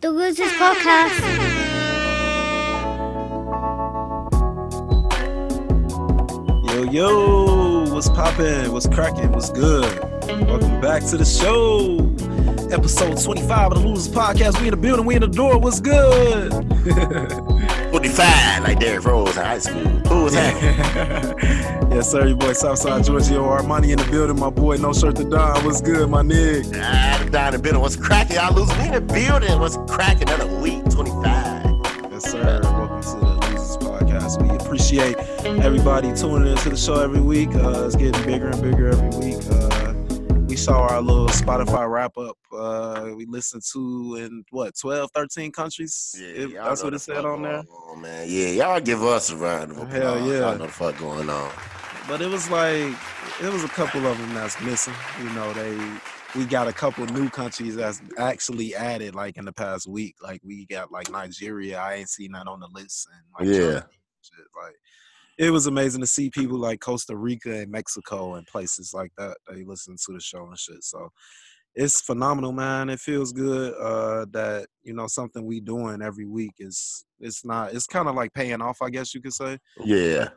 The Losers Podcast. Yo, yo, what's poppin'? What's crackin'? What's good? Welcome back to the show. Episode 25 of the Losers Podcast. We in the building, we in the door. What's good? 45, like Derrick Rose in high school. Who was that? yes, sir, your boy Southside Giorgio Armani in the building. My boy No Shirt to Don. What's good, my nigga? Ah, the down in the building. What's cracking? Y'all lose. We in the building. What's cracking? Another week, 25. Yes, sir. Welcome to the Losers Podcast. We appreciate everybody tuning into the show every week. Uh, it's getting bigger and bigger every week. Uh, saw our little Spotify wrap up. Uh, we listened to in what 12, 13 countries. If- y'all that's what it said on there. on, man. Yeah, y'all give us a round of applause. Hell yeah. Y'all know the fuck going on. But it was like it was a couple of them that's missing. You know, they we got a couple new countries that's actually added like in the past week. Like we got like Nigeria. I ain't seen that on the list. And like Yeah. Shit. Like it was amazing to see people like Costa Rica and Mexico and places like that. They listen to the show and shit. So it's phenomenal, man. It feels good uh, that you know something we doing every week is it's not. It's kind of like paying off, I guess you could say Yeah.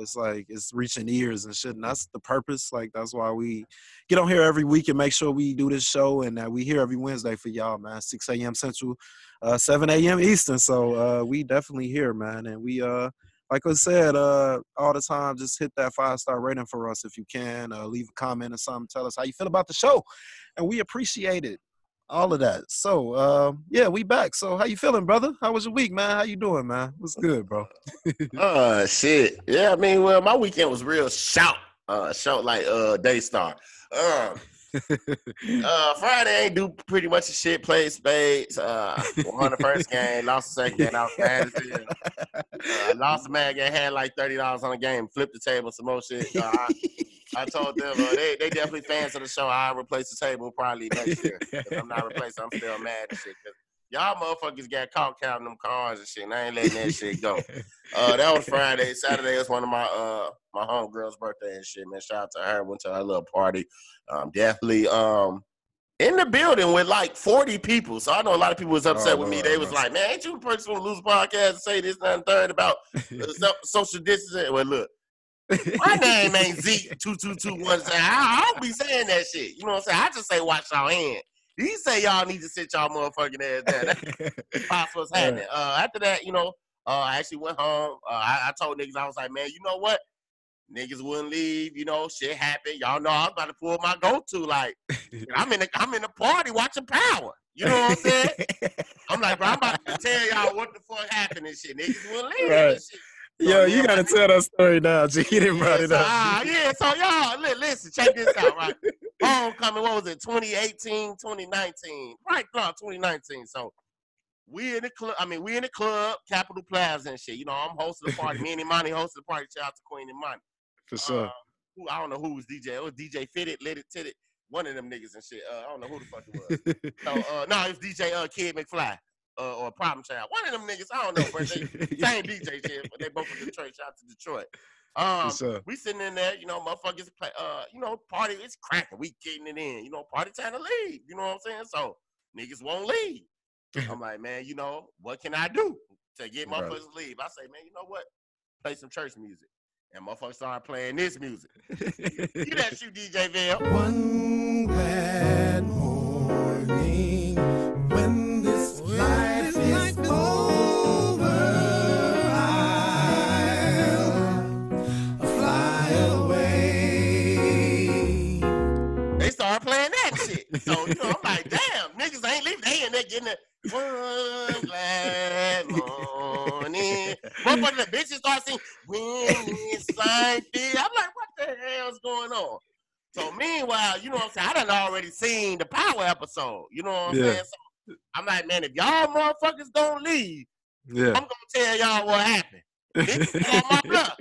it's like it's reaching ears and shit and that's the purpose like that's why we get on here every week and make sure we do this show and that we here every wednesday for y'all man 6 a.m central uh 7 a.m eastern so uh we definitely here man and we uh like I said, uh, all the time, just hit that five star rating for us if you can. Uh, leave a comment or something. Tell us how you feel about the show, and we appreciate it. All of that. So, uh, yeah, we back. So, how you feeling, brother? How was your week, man? How you doing, man? What's good, bro? Uh, shit. Yeah, I mean, well, my weekend was real shout. Uh, shout like uh Daystar. Um, uh, Friday ain't do pretty much the shit. Played spades. Uh, won the first game, lost the second game. I was. Uh, lost the mad game, had like thirty dollars on the game, flipped the table, some more shit. I, I told them uh, they they definitely fans of the show. I'll replace the table probably next year. If I'm not replacing, I'm still mad and shit. Y'all motherfuckers got caught counting them cars and shit. And I ain't letting that shit go. Uh, that was Friday. Saturday was one of my uh my homegirl's birthday and shit. Man, shout out to her. Went to her little party. Um, definitely um in the building with like 40 people. So I know a lot of people was upset Oh, with me. They was like, man, ain't you the person who lose podcast and say this and that and third about uh, social distancing? Well, look, my name ain't Zeke two two two one. I, I don't be saying that shit. You know what I'm saying? I just say watch y'all hand. He say y'all need to sit y'all motherfucking ass down. That's Pops what's happening. Uh, after that, you know, uh, I actually went home. Uh, I, I told niggas, I was like, man, you know what? Niggas wouldn't leave. You know, shit happened. Y'all know I'm about to pull my go-to. Like, I'm in the, I'm in the party watching Power. You know what I'm saying? I'm like, bro, I'm about to tell y'all what the fuck happened and shit. Niggas wouldn't leave. Right. And shit. Yo, you gotta tell that story now, G. He didn't brought it up. ah, yeah, so y'all, li- listen, check this out, right? Homecoming, what was it, 2018, 2019? Right, no, 2019. So we in the club, I mean, we in the club, Capitol Plaza and shit. You know, I'm hosting the party. Me and Imani hosting the party. Shout out to Queen Imani. For sure. Uh, who, I don't know who was DJ. It was DJ Fitted, Lit It, Titted, one of them niggas and shit. Uh, I don't know who the fuck it was. So, uh, no, it was DJ uh, Kid McFly uh, or Problem Child. One of them niggas, I don't know, but they, same DJ shit, but they both from Detroit. Shout out to Detroit. Um, For we sitting in there, you know, motherfuckers play, uh, you know, party, it's cracking. We getting it in, you know, party time to leave. You know what I'm saying? So niggas won't leave. I'm like, man, you know, what can I do to get Right. motherfuckers to leave? I say, man, you know what? Play some church music. And motherfuckers start playing this music. You that shoot DJ Vail. One glad So, you know, I'm like, damn, niggas ain't leaving. They in there getting it. One glad morning. The bitches start singing, when it's like this. I'm like, what the hell's going on? So meanwhile, you know what I'm saying? I done already seen the power episode. You know what I'm Yeah. saying? So I'm like, man, if y'all motherfuckers don't leave, Yeah. I'm gonna tell y'all what happened. Niggas on my block.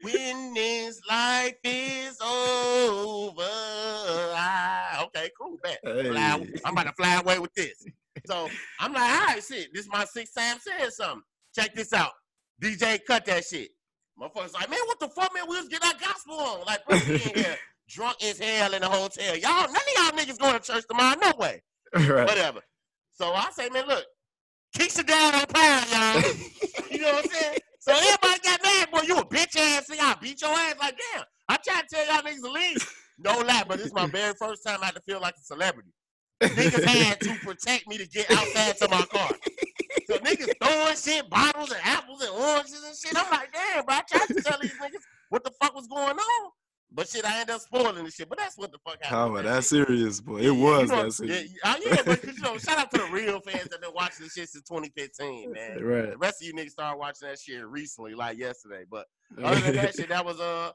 When this life is over, Fly- I'm about to fly away with this. So I'm like, all right, shit. This is my sixth time saying something. Check this out. DJ, cut that shit. Motherfuckers like, man, what the fuck, man? We was getting our gospel on. Like, bro, we in here drunk as hell in the hotel. Y'all, none of y'all niggas going to church tomorrow. No way. right. Whatever. So I say, man, look, Keisha down on pound, y'all. you know what I'm saying? So everybody got mad, boy. You a bitch ass nigga. I beat your ass like damn. I try to tell y'all niggas to leave. No lie, but this is my very first time I had to feel like a celebrity. Niggas had to protect me to get outside to my car. So niggas throwing shit, bottles and apples and oranges and shit. I'm like, damn, bro. I tried to tell these niggas what the fuck was going on. But shit, I ended up spoiling the shit. But that's what the fuck happened. Oh, but that that's serious, boy. Yeah, It was you know, that serious. Yeah, oh, yeah, but you know, shout out to the real fans that been watching this shit since 2015, man. Right. The rest of you niggas started watching that shit recently, like yesterday. But other than that shit, that was uh,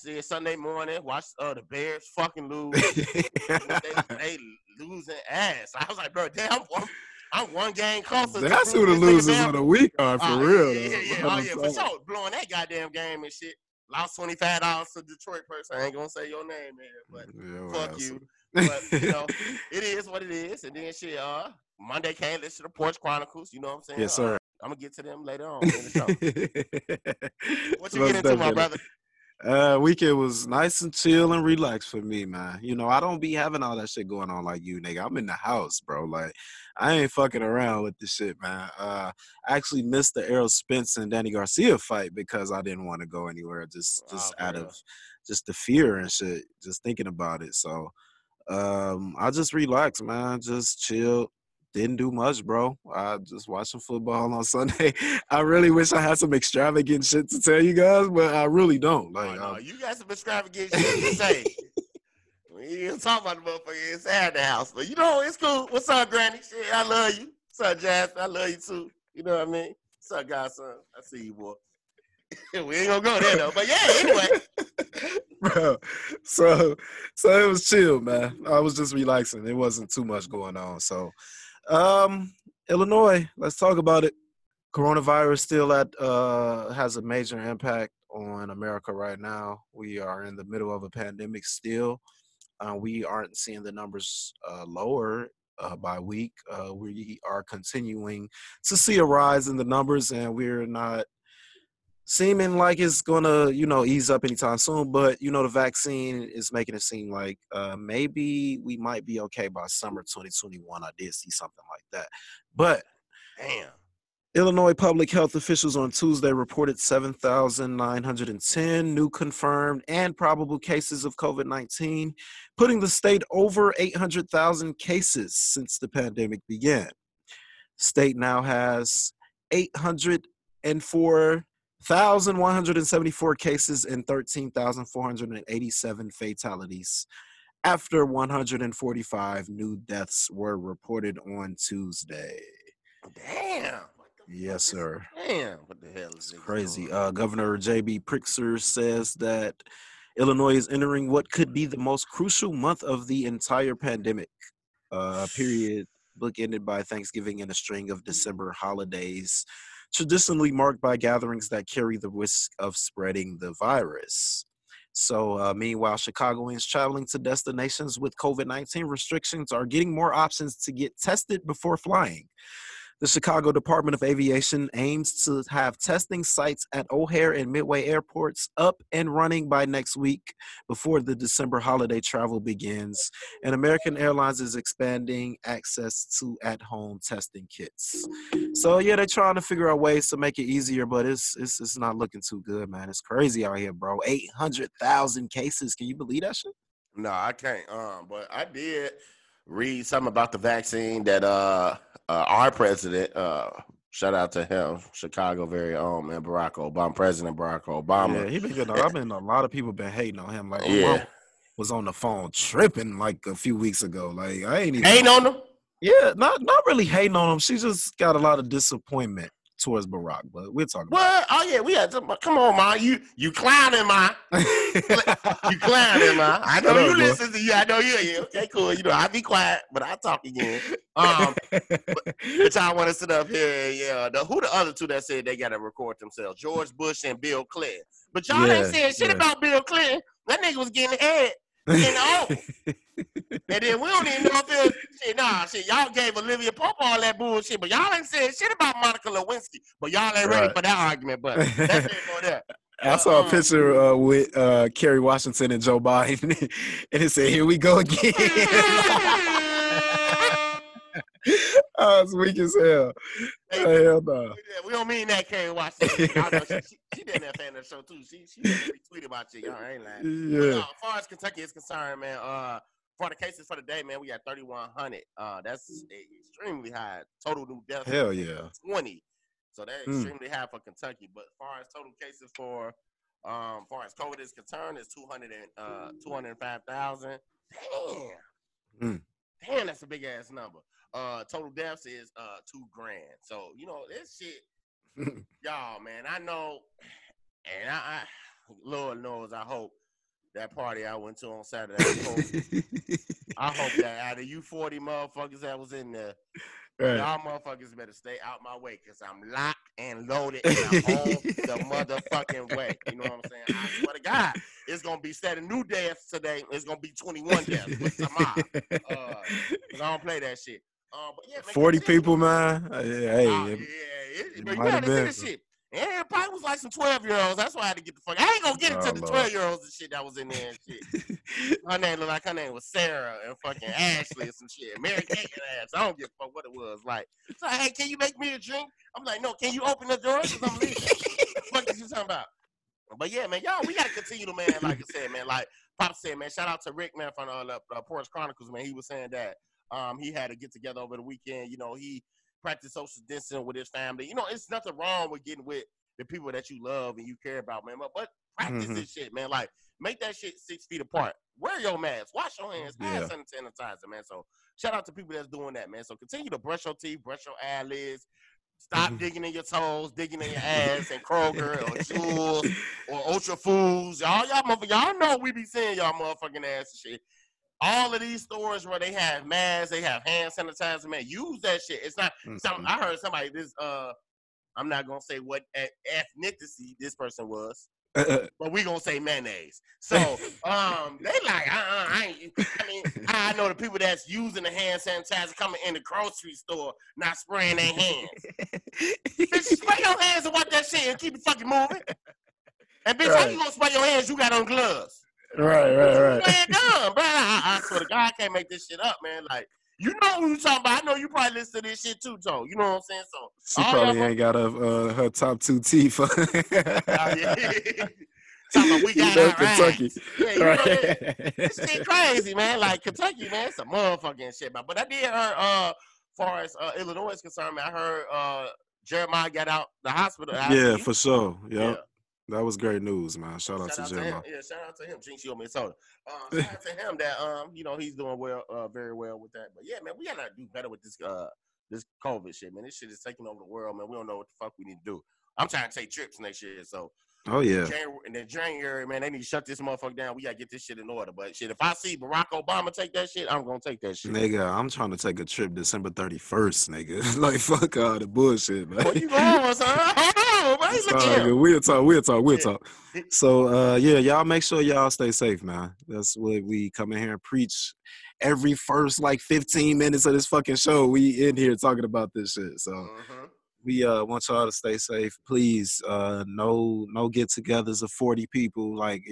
see, it's Sunday morning. Watch uh the Bears fucking lose. they, they losing ass. I was like, bro, damn, I'm, I'm one game closer. to That's who the losers of the week are for Oh, real. Yeah, yeah, yeah. Oh, yeah, for sure. Blowing that goddamn game and shit. Lost twenty five dollars to Detroit person. I ain't gonna say your name, man, but Yeah, fuck you. But you know, it is what it is. And then shit, uh, Monday came listen to the Porch Chronicles. You know what I'm saying? Yes, sir. Uh, I'm gonna get to them later on in the show. What you Most get into, my brother? Uh, weekend was nice and chill and relaxed for me, man. You know, I don't be having all that shit going on like you, nigga. I'm in the house, bro. Like, I ain't fucking around with this shit, man. Uh, I actually missed the Errol Spence and Danny Garcia fight because I didn't want to go anywhere, just just Oh, out real. of just the fear and shit, just thinking about it. So, um, I just relaxed, man. Just chilled. Didn't do much, bro. I just watched some football on Sunday. I really wish I had some extravagant shit to tell you guys, but I really don't. Oh, Like, no, um, you got some extravagant shit to say. we ain't gonna talk about the motherfucker inside the house, but you know it's cool. What's up, Granny? Shit, I love you. What's up, Jasper? I love you too. You know what I mean? What's up, godson? I see you, boy. we ain't gonna go there though. But yeah, anyway. bro. So, so it was chill, man. I was just relaxing. It wasn't too much going on. So, um, Illinois. Let's talk about it. Coronavirus still at uh has a major impact on America right now. We are in the middle of a pandemic still. Uh, we aren't seeing the numbers uh, lower uh, by week. Uh, we are continuing to see a rise in the numbers, and we're not seeming like it's gonna, you know, ease up anytime soon. But you know, the vaccine is making it seem like uh, maybe we might be okay by summer 2021. I did see something like that, but Damn. Illinois public health officials on Tuesday reported 7,910 new confirmed and probable cases of COVID 19, putting the state over 800,000 cases since the pandemic began. State now has 804,174 cases and 13,487 fatalities after 145 new deaths were reported on Tuesday. Damn. Yes, sir. Damn. What the hell is crazy. Uh, Governor J.B. Pritzker says that Illinois is entering what could be the most crucial month of the entire pandemic. Uh, period. Bookended by Thanksgiving and a string of December holidays, traditionally marked by gatherings that carry the risk of spreading the virus. So, uh, meanwhile, Chicagoans traveling to destinations with COVID 19 restrictions are getting more options to get tested before flying. The Chicago Department of Aviation aims to have testing sites at O'Hare and Midway airports up and running by next week before the December holiday travel begins. And American Airlines is expanding access to at home testing kits. So, yeah, they're trying to figure out ways to make it easier, but it's, it's, it's not looking too good, man. It's crazy out here, bro. 800,000 cases. Can you believe that shit? No, I can't. Um, but I did read something about the vaccine that uh, uh our president, uh, shout out to him, Chicago very own man, Barack Obama, President Barack Obama. Yeah, he been getting, I've been, a lot of people been hating on him. Like, Yeah. Obama was on the phone tripping like a few weeks ago. Like, I ain't even. Ain't on them. Yeah, not not really hating on him. She just got a lot of disappointment towards Barack, but we'll talk about What? Oh yeah, we had to. Come on, man. You you clowning, man. You clowning, man. I know you bro? listen to you. I know you. Yeah, okay, cool. You know, I be quiet, but I talk again. Um, but y'all want to sit up here? Yeah. The, who the other two that said they got to record themselves? George Bush and Bill Clinton. But y'all Yeah, ain't saying shit yeah. about Bill Clinton. That nigga was getting head. Getting old. And then we don't even know if it was shit. Nah, shit. Y'all gave Olivia Pope all that bullshit, but y'all ain't said shit about Monica Lewinsky. But y'all ain't ready Right. for that argument. But that's it for that. I saw a Uh-uh. picture uh, with uh, Kerry Washington and Joe Biden, and it said, "Here we go again." Oh, it's weak as hell. Hey, Hell no. We don't mean that, Karen Washington. I know she, she, she been that fan of the show too. She she definitely tweet about you. Y'all ain't lying. But, uh, Yeah. as far as Kentucky is concerned, man, uh, for the cases for the day, man, we got 3,100. Uh, that's extremely high. Total new deaths. Hell yeah. 20. So that's Mm. extremely high for Kentucky. But as far as total cases for, um, far as COVID is concerned, it's 200 and, uh, 205,000. Damn. Mm. Damn, that's a big ass number. Uh, total deaths is uh two grand. So you know this shit y'all, man, I know, and I, I, Lord knows, I hope that party I went to on Saturday. I hope, I hope that out of you forty motherfuckers that was in there, right. y'all motherfuckers better stay out my way because I'm locked and loaded and I'm on the motherfucking way. You know what I'm saying? I swear to God, it's gonna be instead of new deaths today, it's gonna be 21 deaths with tomorrow. Uh, I don't play that shit. Uh, but yeah, man, 40 continue. people, man. Uh, yeah, Hey, it- yeah, it, it but might have been this shit. And it probably was like some 12 year olds. That's why I had to get the fuck. I ain't gonna get into Oh, the 12 year olds and shit that was in there and shit. Her name looked like her name was Sarah and fucking Ashley and some shit. Mary Kate and ass. I don't give a fuck what it was. Like, so hey, can you make me a drink? I'm like, no, can you open the door? Cause I'm leaving. the fuck is you talking about? But yeah, man, y'all, we gotta continue to man, like I said, man, like Pop said, man, shout out to Rick, man, from uh, the uh, Porch Chronicles, man. He was saying that um he had to get together over the weekend. You know, he practiced social distancing with his family. You know, it's nothing wrong with getting with the people that you love and you care about, man. But, but practice Mhm. this shit, man. Like, make that shit six feet apart. Wear your mask. Wash your hands. Hand sanitizer, man. So shout out to people that's doing that, man. So continue to brush your teeth, brush your eyelids. Stop Mhm. digging in your toes, digging in your ass, and Kroger or Jewels or Ultra Foods. Y'all, y'all, motherfuckers, y'all know we be seeing y'all motherfucking ass and shit. All of these stores where they have masks, they have hand sanitizer, man. Use that shit. It's not. Some. I heard somebody this. Uh, I'm not gonna say what ethnicity this person was, but we gonna say mayonnaise. So um, they like, uh, uh I ain't. I mean, I know the people that's using the hand sanitizer coming in the grocery store, not spraying their hands. bitch, spray your hands and watch that shit and keep it fucking moving. And bitch, how you gonna spray your hands? You got on gloves. Right, right, right. Man, dumb, bro. I, I swear to God, I can't make this shit up, man. Like, you know who you talking about. I know you probably listen to this shit too, Toe. You know what I'm saying? So, She probably ain't got a, uh, her top two teeth. Oh, yeah. Talking about we You got know Kentucky. rights. Yeah, you know that- Right. This shit crazy, man. Like Kentucky, man, it's a motherfucking shit, man. But I did hear, uh, far as uh, Illinois is concerned, man, I heard uh, Jeremiah got out the hospital. yeah, ICU. for sure. Yep. Yeah. That was great news, man. Shout out to out to him. Yeah, shout out to him. Jinx, you owe me a soda. Uh, shout out to him that um, you know, he's doing well, uh, very well with that. But yeah, man, we gotta do better with this uh this COVID shit, man. This shit is taking over the world, man. We don't know what the fuck we need to do. I'm trying to take trips next year, so Oh yeah. January, in the January, man, they need to shut this motherfucker down. We gotta get this shit in order. But shit, if I see Barack Obama take that shit, I'm gonna take that shit. Nigga, I'm trying to take a trip December 31st, nigga. like fuck all the bullshit, man. Where you going, son? Hold on, man. It's Look all at him. good. We'll talk. We'll talk. We'll Yeah. talk. So, uh, yeah, y'all make sure y'all stay safe, man. That's what we come in here and preach every first like 15 minutes of this fucking show. We in here talking about this shit. So Mhm. We uh want y'all to stay safe. Please, uh, no no get-togethers of 40 people. Like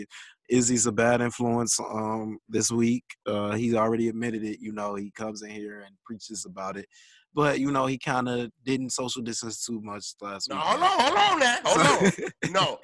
Izzy's a bad influence um this week. Uh, he's already admitted it. You know, he comes in here and preaches about it. But you know, he kind of didn't social distance too much last No, week. hold on, hold on now. Hold on. No.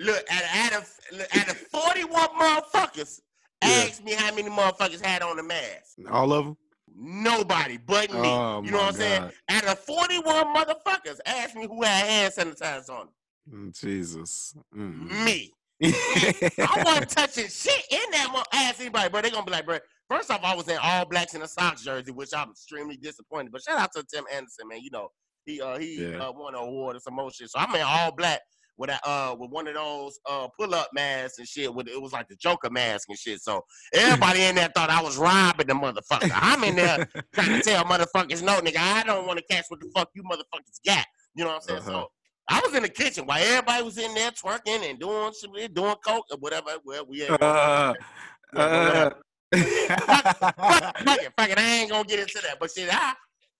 Look, at out of out of 41 motherfuckers, Yeah. ask me how many motherfuckers had on the mask. All of them. Nobody but me. Oh, you know what I'm saying? Out of 41 motherfuckers, ask me who had hand sanitizer on. Mm, Jesus. Mm. Me. I wasn't touching shit in that mo- ask anybody, bro. They're gonna be like, bro. First off, I was in all blacks in a Sox jersey, which I'm extremely disappointed. But shout out to Tim Anderson, man. You know, he uh he Yeah. uh, won an award or some more shit. So I'm in all black with uh with one of those uh pull up masks and shit. With it was like the Joker mask and shit. So everybody in there thought I was robbing the motherfucker. I'm in there trying to tell motherfuckers, no, nigga, I don't want to catch what the fuck you motherfuckers got. You know what I'm saying? Uh-huh. So I was in the kitchen while everybody was in there twerking and doing shit, doing coke or whatever. Well, we had. Uh, uh, fuck, fuck it, fuck it. I ain't gonna get into that. But shit, I,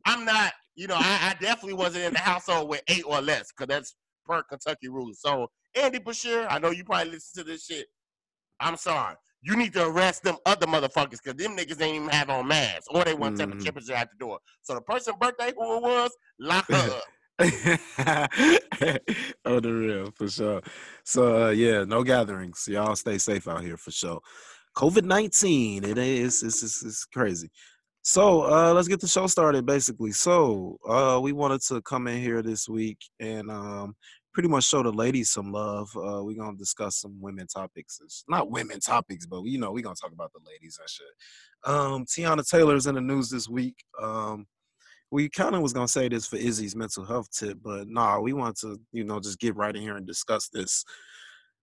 I'm not. You know, I, I definitely wasn't in the household with eight or less, cause that's per Kentucky rules. So Andy Beshear, I know you probably listen to this shit. I'm sorry. you need to arrest them other motherfuckers because them niggas ain't even have on masks or they want to take a Mhm. temperature at the door. So the person birthday who it was, lock her up. oh, the real for sure. So uh, yeah, no gatherings. Y'all stay safe out here for sure. COVID nineteen, it is it's, it's, it's crazy. So uh, let's get the show started. Basically, so uh, we wanted to come in here this week and um, pretty much show the ladies some love. Uh, we're gonna discuss some women topics. It's not women topics, but you know we're gonna talk about the ladies and shit. Um, Teyana Taylor's in the news this week. Um, we kind of was gonna say this for Izzy's mental health tip, but nah, we want to, you know, just get right in here and discuss this.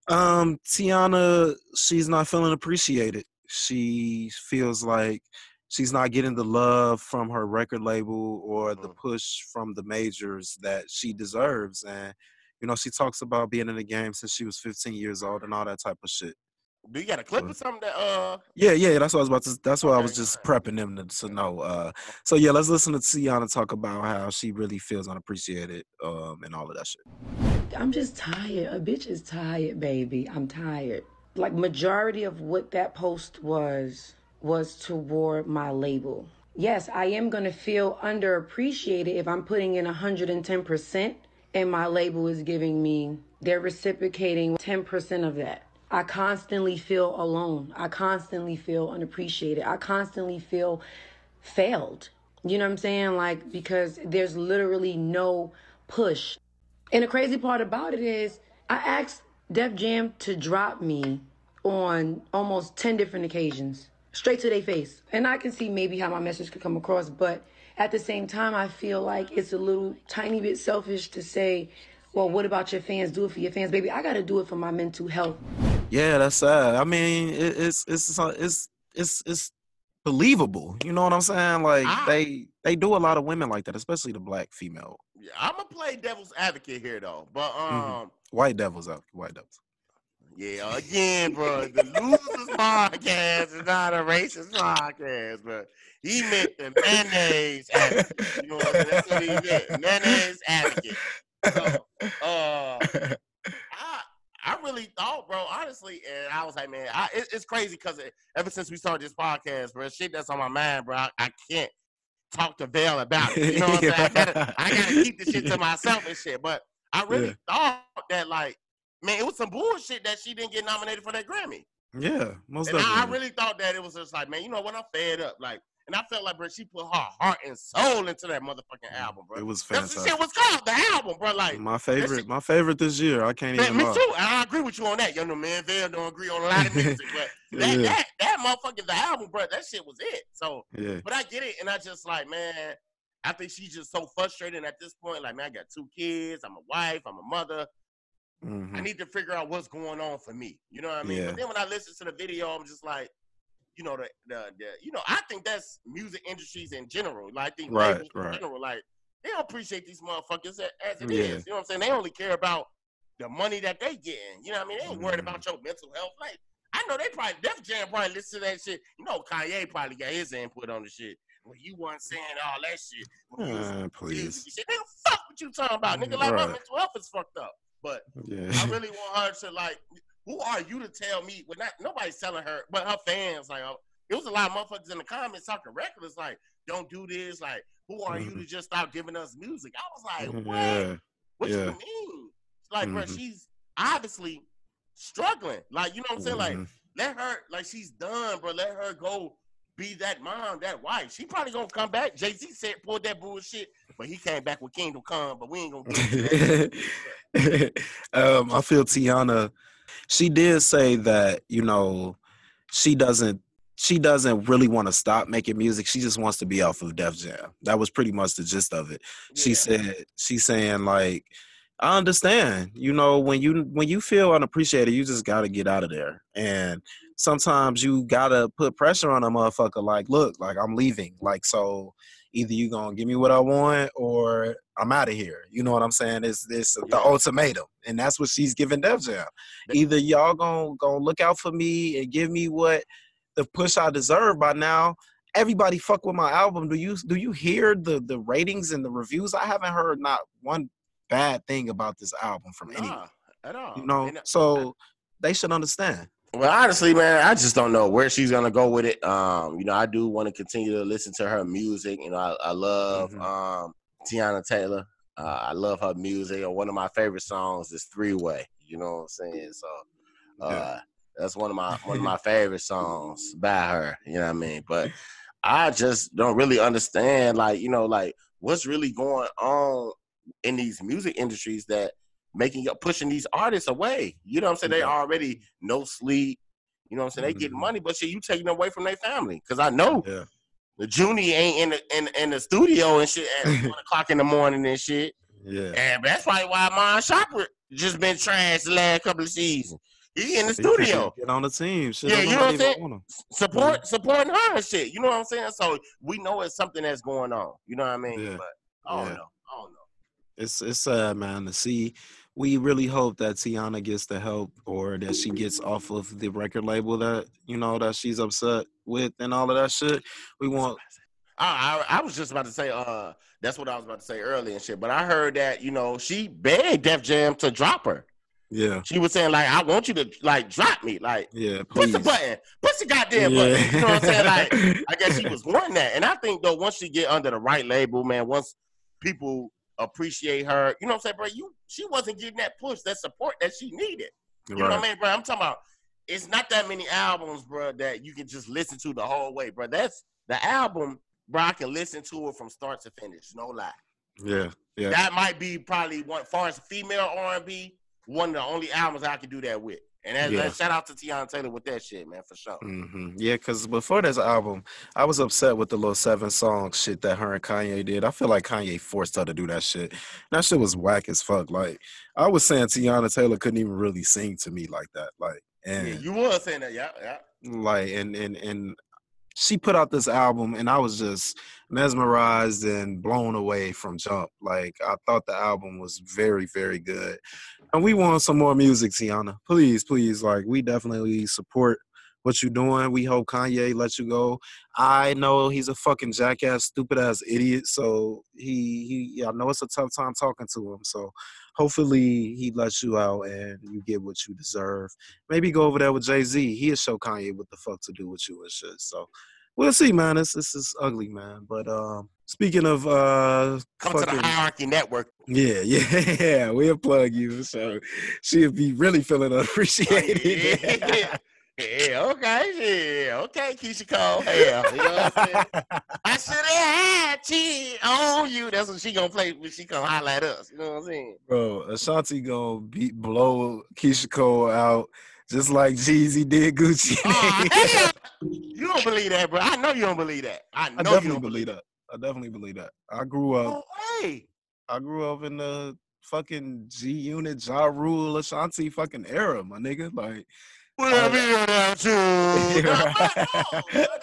Um, Teyana, she's not feeling appreciated. She feels like she's not getting the love from her record label or the Mm. push from the majors that she deserves. And you know, she talks about being in the game since she was 15 years old and all that type of shit. Do you got a clip or something that uh Yeah, yeah, that's what I was about to. That's what I was just alright. prepping them to, to know. Uh, so yeah, let's listen to Teyana talk about how she really feels unappreciated, um, and all of that shit. I'm just tired. A bitch is tired, baby. I'm tired. Like majority of what that post was was toward my label. Yes, I am gonna feel underappreciated if I'm putting in 110% and my label is giving me they're reciprocating 10% of that. I constantly feel alone. I constantly feel unappreciated. I constantly feel failed. You know what I'm saying? Like because there's literally no push. And the crazy part about it is, I asked Def Jam to drop me on almost 10 different occasions, straight to their face. And I can see maybe how my message could come across, but at the same time, I feel like it's a little tiny bit selfish to say, well, what about your fans? Do it for your fans, baby. I got to do it for my mental health. Yeah, that's sad. I mean, it, it's it's it's it's it's believable. You know what I'm saying? Like Ah. they they do a lot of women like that, especially the black female, yeah, I'm gonna play devil's advocate here though. But um white devils out, white devils. Yeah, again, bro, the losers podcast is not a racist podcast, but he meant the mayonnaise advocate. You know what I'm saying? That's what he meant. Mayonnaise advocate. So, uh, I I really thought, bro, honestly, and I was like, man, I, it, it's crazy because ever since we started this podcast, bro, shit that's on my mind, bro, I, I can't talk to Val about it. You know what I'm saying? I gotta, I gotta keep this shit to myself and shit. But I really thought that, like, man, it was some bullshit that she didn't get nominated for that Grammy. yeah, most And I, I really thought that it was just like, man, you know what? I'm fed up. Like, and I felt like, bro, she put her heart and soul into that motherfucking mm, album, bro. it was That's the shit was called the album, bro. Like, My shit- favorite, my favorite this year. I can't Man, even me lie. too. And I agree with you on that. You know, man, Vail don't agree on a lot of music, but that, Yeah. that that motherfucker, the album, bro, that shit was it. So, Yeah, but I get it, and I just like, man, I think she's just so frustrated at this point. Like, man, I got two kids, I'm a wife, I'm a mother. I mhm. need to figure out what's going on for me. You know what I mean? Yeah. But then when I listen to the video, I'm just like, you know, the, the the you know, I think that's music industries in general. Like, I think Right, labels in right. general, like they don't appreciate these motherfuckers as it is. Yeah. You know what I'm saying? They only care about the money that they getting. You know what I mean? They ain't worried Mm-hmm. about your mental health. Like, I know they probably Def Jam probably listen to that shit. You know, Kanye probably got his input on the shit. Well, you weren't saying all that shit. When Uh, please. shit. Nigga, fuck what you talking about. Nigga, like my mental health is fucked up. But Yeah. I really want her to like. Who are you to tell me? Well, not nobody's telling her, but her fans. Like, uh, it was a lot of motherfuckers in the comments talking reckless. Like, don't do this. Like, who are you to just stop giving us music? I was like, what? Mm-hmm. yeah. What yeah. you mean? Like, bro, Mhm. she's obviously struggling. Like, you know what I'm saying? Like, Mhm. let her. Like, she's done, bro. Let her go. Be that mom, that wife. She probably gonna come back. Jay Z said pulled that bullshit, but he came back with Kingdom Come. But we ain't gonna get into that. um, I feel Teyana. She did say that you know she doesn't she doesn't really want to stop making music. She just wants to be off of Def Jam. That was pretty much the gist of it. She said she's saying like I understand. You know when you when you feel unappreciated, you just got to get out of there. And sometimes you gotta put pressure on a motherfucker. Like, look, like I'm leaving. Like so. Either you gonna give me what I want, or I'm out of here. You know what I'm saying? It's this Yeah. the ultimatum, and that's what she's giving Def Jam. Either y'all gonna gonna look out for me and give me what the push I deserve by now. Everybody fuck with my album. Do you do you hear the the ratings and the reviews? I haven't heard not one bad thing about this album from anyone. At all. You know, And, uh, so they should understand. Well, honestly, man, I just don't know where she's gonna go with it. Um, you know, I do want to continue to listen to her music. You know, I, I love Mhm. um Teyana Taylor. Uh, I love her music. And one of my favorite songs is Three Way. You know what I'm saying? So uh Yeah. that's one of my one of my favorite songs by her. You know what I mean? But I just don't really understand, like, you know, like what's really going on in these music industries that making pushing these artists away. You know what I'm saying? They already no sleep. You know what I'm saying? They getting Mhm. money, but shit, you taking away from their family. Cause I know Yeah. the Junie ain't in the in, in the studio and shit at one o'clock in the morning and shit. Yeah. And that's probably why Mon Chopper just been trashed the last couple of seasons. He in the He studio. Get on the team. Shit, Yeah, you know what I'm saying? Support supporting her and shit. You know what I'm saying? So we know it's something that's going on. You know what I mean? Yeah. But I don't Yeah. know. I don't know. It's it's sad, man, to see. We really hope that Teyana gets the help or that she gets off of the record label that you know that she's upset with and all of that shit. We want I, I I was just about to say, uh, that's what I was about to say earlier and shit. But I heard that you know she begged Def Jam to drop her. yeah, She was saying like, I want you to like drop me, like yeah, push the button, push the goddamn button. You know what I'm saying? Like, I guess she was wanting that, and I think though once she get under the right label, man, once people appreciate her, you know what I'm saying, bro? You she wasn't getting that push, that support that she needed. You know what I mean, bro? I'm talking about. It's not that many albums, bro, that you can just listen to the whole way, bro. That's the album, bro. I can listen to it from start to finish, no lie. Yeah, yeah, That might be probably one, far as female R&B, one of the only albums I can do that with. And that, Yeah. that- shout out to Teyana Taylor with that shit, man, for sure. hmm yeah. Because before this album, I was upset with the little seven song shit that her and Kanye did. I feel like Kanye forced her to do that shit. That shit was whack as fuck. Like I was saying, Teyana Taylor couldn't even really sing to me like that. Like and Yeah, you was saying that, yeah, yeah. like and and and she put out this album and I was just mesmerized and blown away from jump. Like I thought the album was very very good. And we want some more music, Teyana. Please, please like we definitely support what you're doing. We hope Kanye lets you go. I know he's a fucking jackass, stupid ass idiot. So he he yeah, I know it's a tough time talking to him. So hopefully he lets you out and you get what you deserve. Maybe go over there with Jay Z. He'll show Kanye what the fuck to do with you and shit. So we'll see, man. This this is ugly, man. But um, speaking of uh, Come to the Hierarchy Network. yeah, yeah, we'll plug you. So she'll be really feeling appreciated. yeah, yeah, okay, yeah, okay, Keyshia Cole. Yeah, you know what I'm saying? I should have had cheat on you. That's what she gonna play when she holler at us. You know what I'm saying? Bro, Ashanti gonna beat blow Keyshia Cole out just like Jeezy did Gucci. Oh, you don't believe that, bro. I know you don't believe that. I know I you don't believe that. I definitely believe that. I grew up. No way. I grew up in the fucking G Unit, Ja Rule, Ashanti fucking era, my nigga. Like, We'll be around you. Right. no, bro.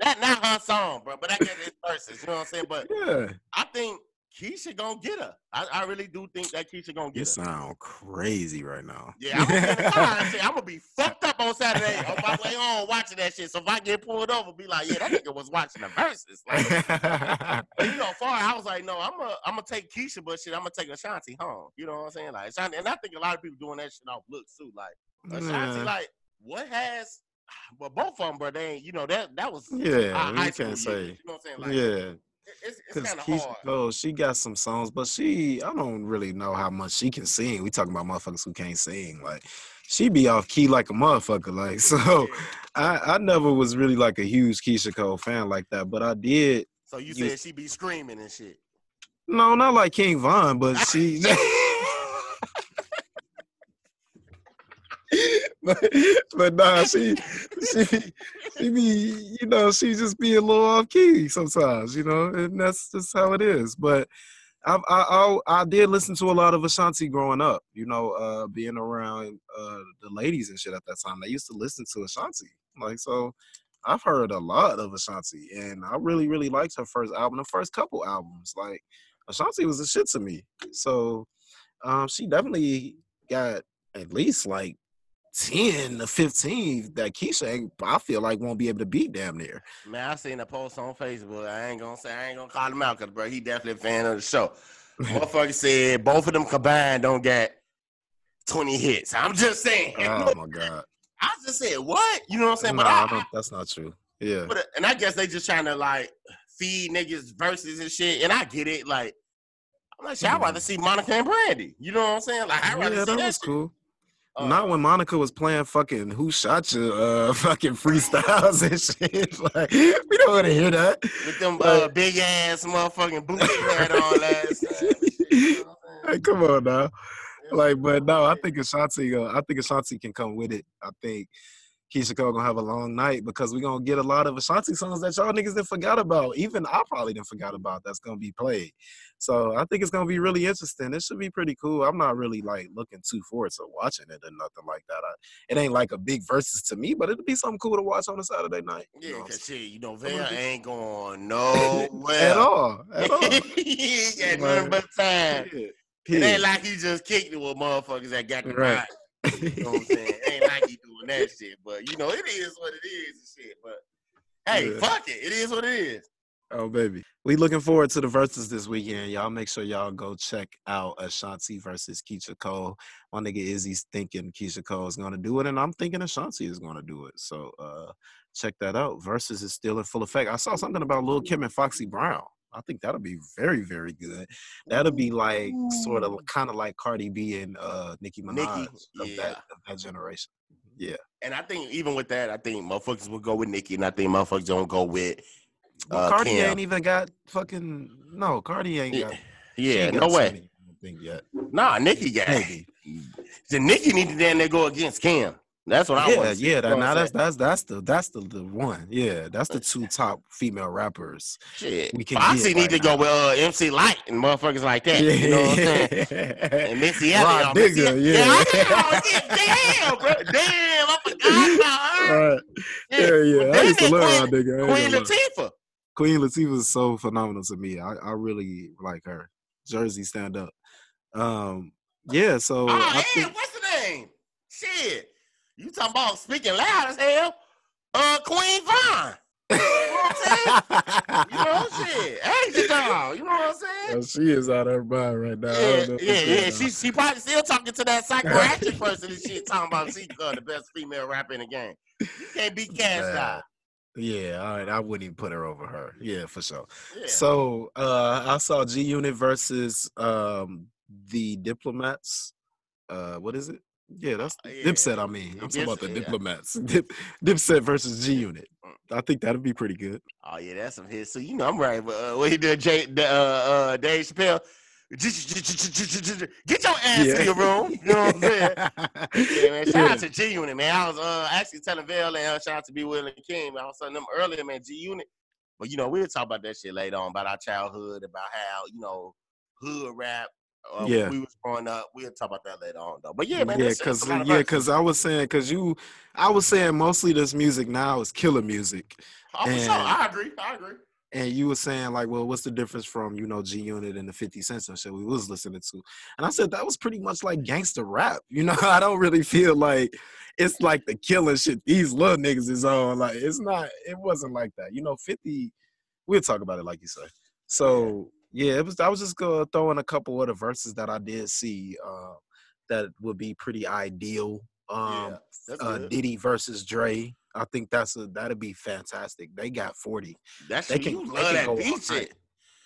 That not her song, bro. But I get his verses. You know what I'm saying? But yeah, I think Keyshia gonna get her. I, I really do think that Keyshia gonna you get her. You sound crazy right now. Yeah, I'm gonna, be in the car and shit. I'm gonna be fucked up on Saturday on my way home watching that shit. So if I get pulled over, be like, yeah, that nigga was watching the verses. Like, you know, far I was like, no, I'm gonna I'm gonna take Keyshia, but shit, I'm gonna take Ashanti home. You know what I'm saying? Like Ashanti, and I think a lot of people doing that shit off looks too. Like Ashanti, Yeah. like what has, but both of them, bro, they ain't. You know that that was Yeah, our you can't say. You know what I'm saying? Like, yeah, it's, it's because kind of Keyshia hard. Cole, she got some songs, but she, I don't really know how much she can sing. We talking about motherfuckers who can't sing. Like, she be off key like a motherfucker. Like, so I, I never was really like a huge Keyshia Cole fan like that, but I did. So you you- said she be screaming and shit. No, not like King Von, but she. but, but nah, she she she be you know she just be a little off key sometimes, you know, and that's just how it is. But I I I, I did listen to a lot of Ashanti growing up, you know, uh, being around uh, the ladies and shit at that time. They used to listen to Ashanti, like so. I've heard a lot of Ashanti, and I really really liked her first album, the first couple albums, like. Ashanti was a shit to me. So um, she definitely got at least like 10 to 15 that Keyshia I feel like won't be able to beat damn near. Man, I seen a post on Facebook. I ain't gonna say I ain't gonna call him out because bro, he definitely a fan of the show. Motherfucker said both of them combined don't get 20 hits. I'm just saying. oh my God. I just said what? You know what I'm saying? no, but I, I don't, that's not true. Yeah. but uh, and I guess they just trying to like feed niggas verses and shit. And I get it. Like I'm like, shit, I'd mm-hmm. rather see Monica and Brandy. You know what I'm saying? Like I'd rather yeah, see that that was shit. cool. Uh, Not when Monica was playing fucking who shot you, uh, fucking freestyles and shit. Like, we don't want to hear that. with them uh, big ass motherfucking boots had on last time. and shit, you know what I'm saying? Hey, come on now. Like, but no, I think Ashanti, uh, I think Ashanti can come with it. I think Keyshia Cole gonna have a long night because we're gonna get a lot of Ashanti songs that y'all niggas didn't forgot about. Even I probably didn't forgot about that's gonna be played. So I think it's gonna be really interesting. It should be pretty cool. I'm not really like looking too forward to watching it or nothing like that. I, it ain't like a big versus to me, but it'll be something cool to watch on a Saturday night. you Yeah, know, cause shit, you know, Vail ain't going nowhere at all. At all. he ain't got nothing but time. Yeah. It ain't like he just kicked it with motherfuckers that got the Right. right. You know what I'm saying? It ain't like he doing that shit. But you know, it is what it is and shit. But hey, Yeah. fuck it. It is what it is. Oh baby, we looking forward to the verses this weekend. Y'all make sure y'all go check out Ashanti versus Keyshia Cole. My nigga Izzy's thinking Keyshia Cole is gonna do it, and I'm thinking Ashanti is gonna do it. So uh check that out. Versus is still in full effect. I saw something about Lil Kim and Foxy Brown. I think that'll be very, very good. That'll be like sort of kind of like Cardi B and uh Nicki Minaj of, yeah. that, of that generation. Yeah. And I think even with that, I think motherfuckers will go with Nicki, and I think motherfuckers don't go with Well, uh, Cardi Kim. ain't even got fucking no. Cardi ain't Yeah, got. yeah no way. Skinny, I don't think yet. Nah, Nicki got Maybe. The Nicki need to damn near go against Kim. That's what I yeah, want. yeah. That, now that's that's that's the that's the, the one. Yeah, that's the two top female rappers. saying? we Shit. can Foxy need right to go with uh, MC Lyte and motherfuckers like that. You know what I'm saying? And Missy Elliott. Missy- yeah. yeah. I damn, bro. Damn, I forgot about her. Right. Yeah, yeah. I used to love Queen-. Queen. Latifah. Queen Latifah is so phenomenal to me. I, I really like her. Jersey stand up. Um, yeah, so Oh, I hey, think what's the name? Shit. You talking about speaking loud as hell? Uh, Queen Vine. You know what I'm saying? You know, shit. You know what I'm saying? She is out of her mind right now. Yeah, don't know what's yeah, yeah. She she probably still talking to that psychoactive person and shit, talking about she uh, the best female rapper in the game. You can't beat Cash Man. Doll. Yeah, all right. I wouldn't even put her over her. Yeah, for sure. Yeah. So uh I saw G Unit versus um the diplomats. Uh what is it? Yeah, that's Uh, yeah. Dipset. I mean, I'm talking about the yeah. diplomats. Dip, Dipset versus G Unit. I think that'd be pretty good. Oh yeah, that's some hits. So you know I'm right. But uh, what he did, Jay, uh, uh, Dave Chappelle. Get your ass to your room. You know what I'm saying? Yeah, man. Shout out to G Unit, man. I was uh, actually telling Vail and uh, shout out to B. Will and King. Man. I was telling them earlier, man. G Unit. But you know, we'll talk about that shit later on about our childhood, about how you know hood rap. Uh, Yeah. we was growing up. We'll talk about that later on, though. But yeah, man. yeah, this shit is because a lot of yeah, because I was saying because you, I was saying mostly this music now is killer music, oh, for sure. I agree. I agree. and you were saying like, well, what's the difference from you know G Unit and the Fifty Cent and shit we was listening to, and I said that was pretty much like gangster rap. You know, I don't really feel like it's like the killing shit these little niggas is on. Like it's not. It wasn't like that. You know, Fifty. We'll talk about it like you say. So yeah, it was. I was just gonna throw in a couple of the verses that I did see uh, that would be pretty ideal. Um, yeah, uh. Diddy versus Dre. I think that's a that'd be fantastic. They got forty. That's they you can- you they love can that beat shit.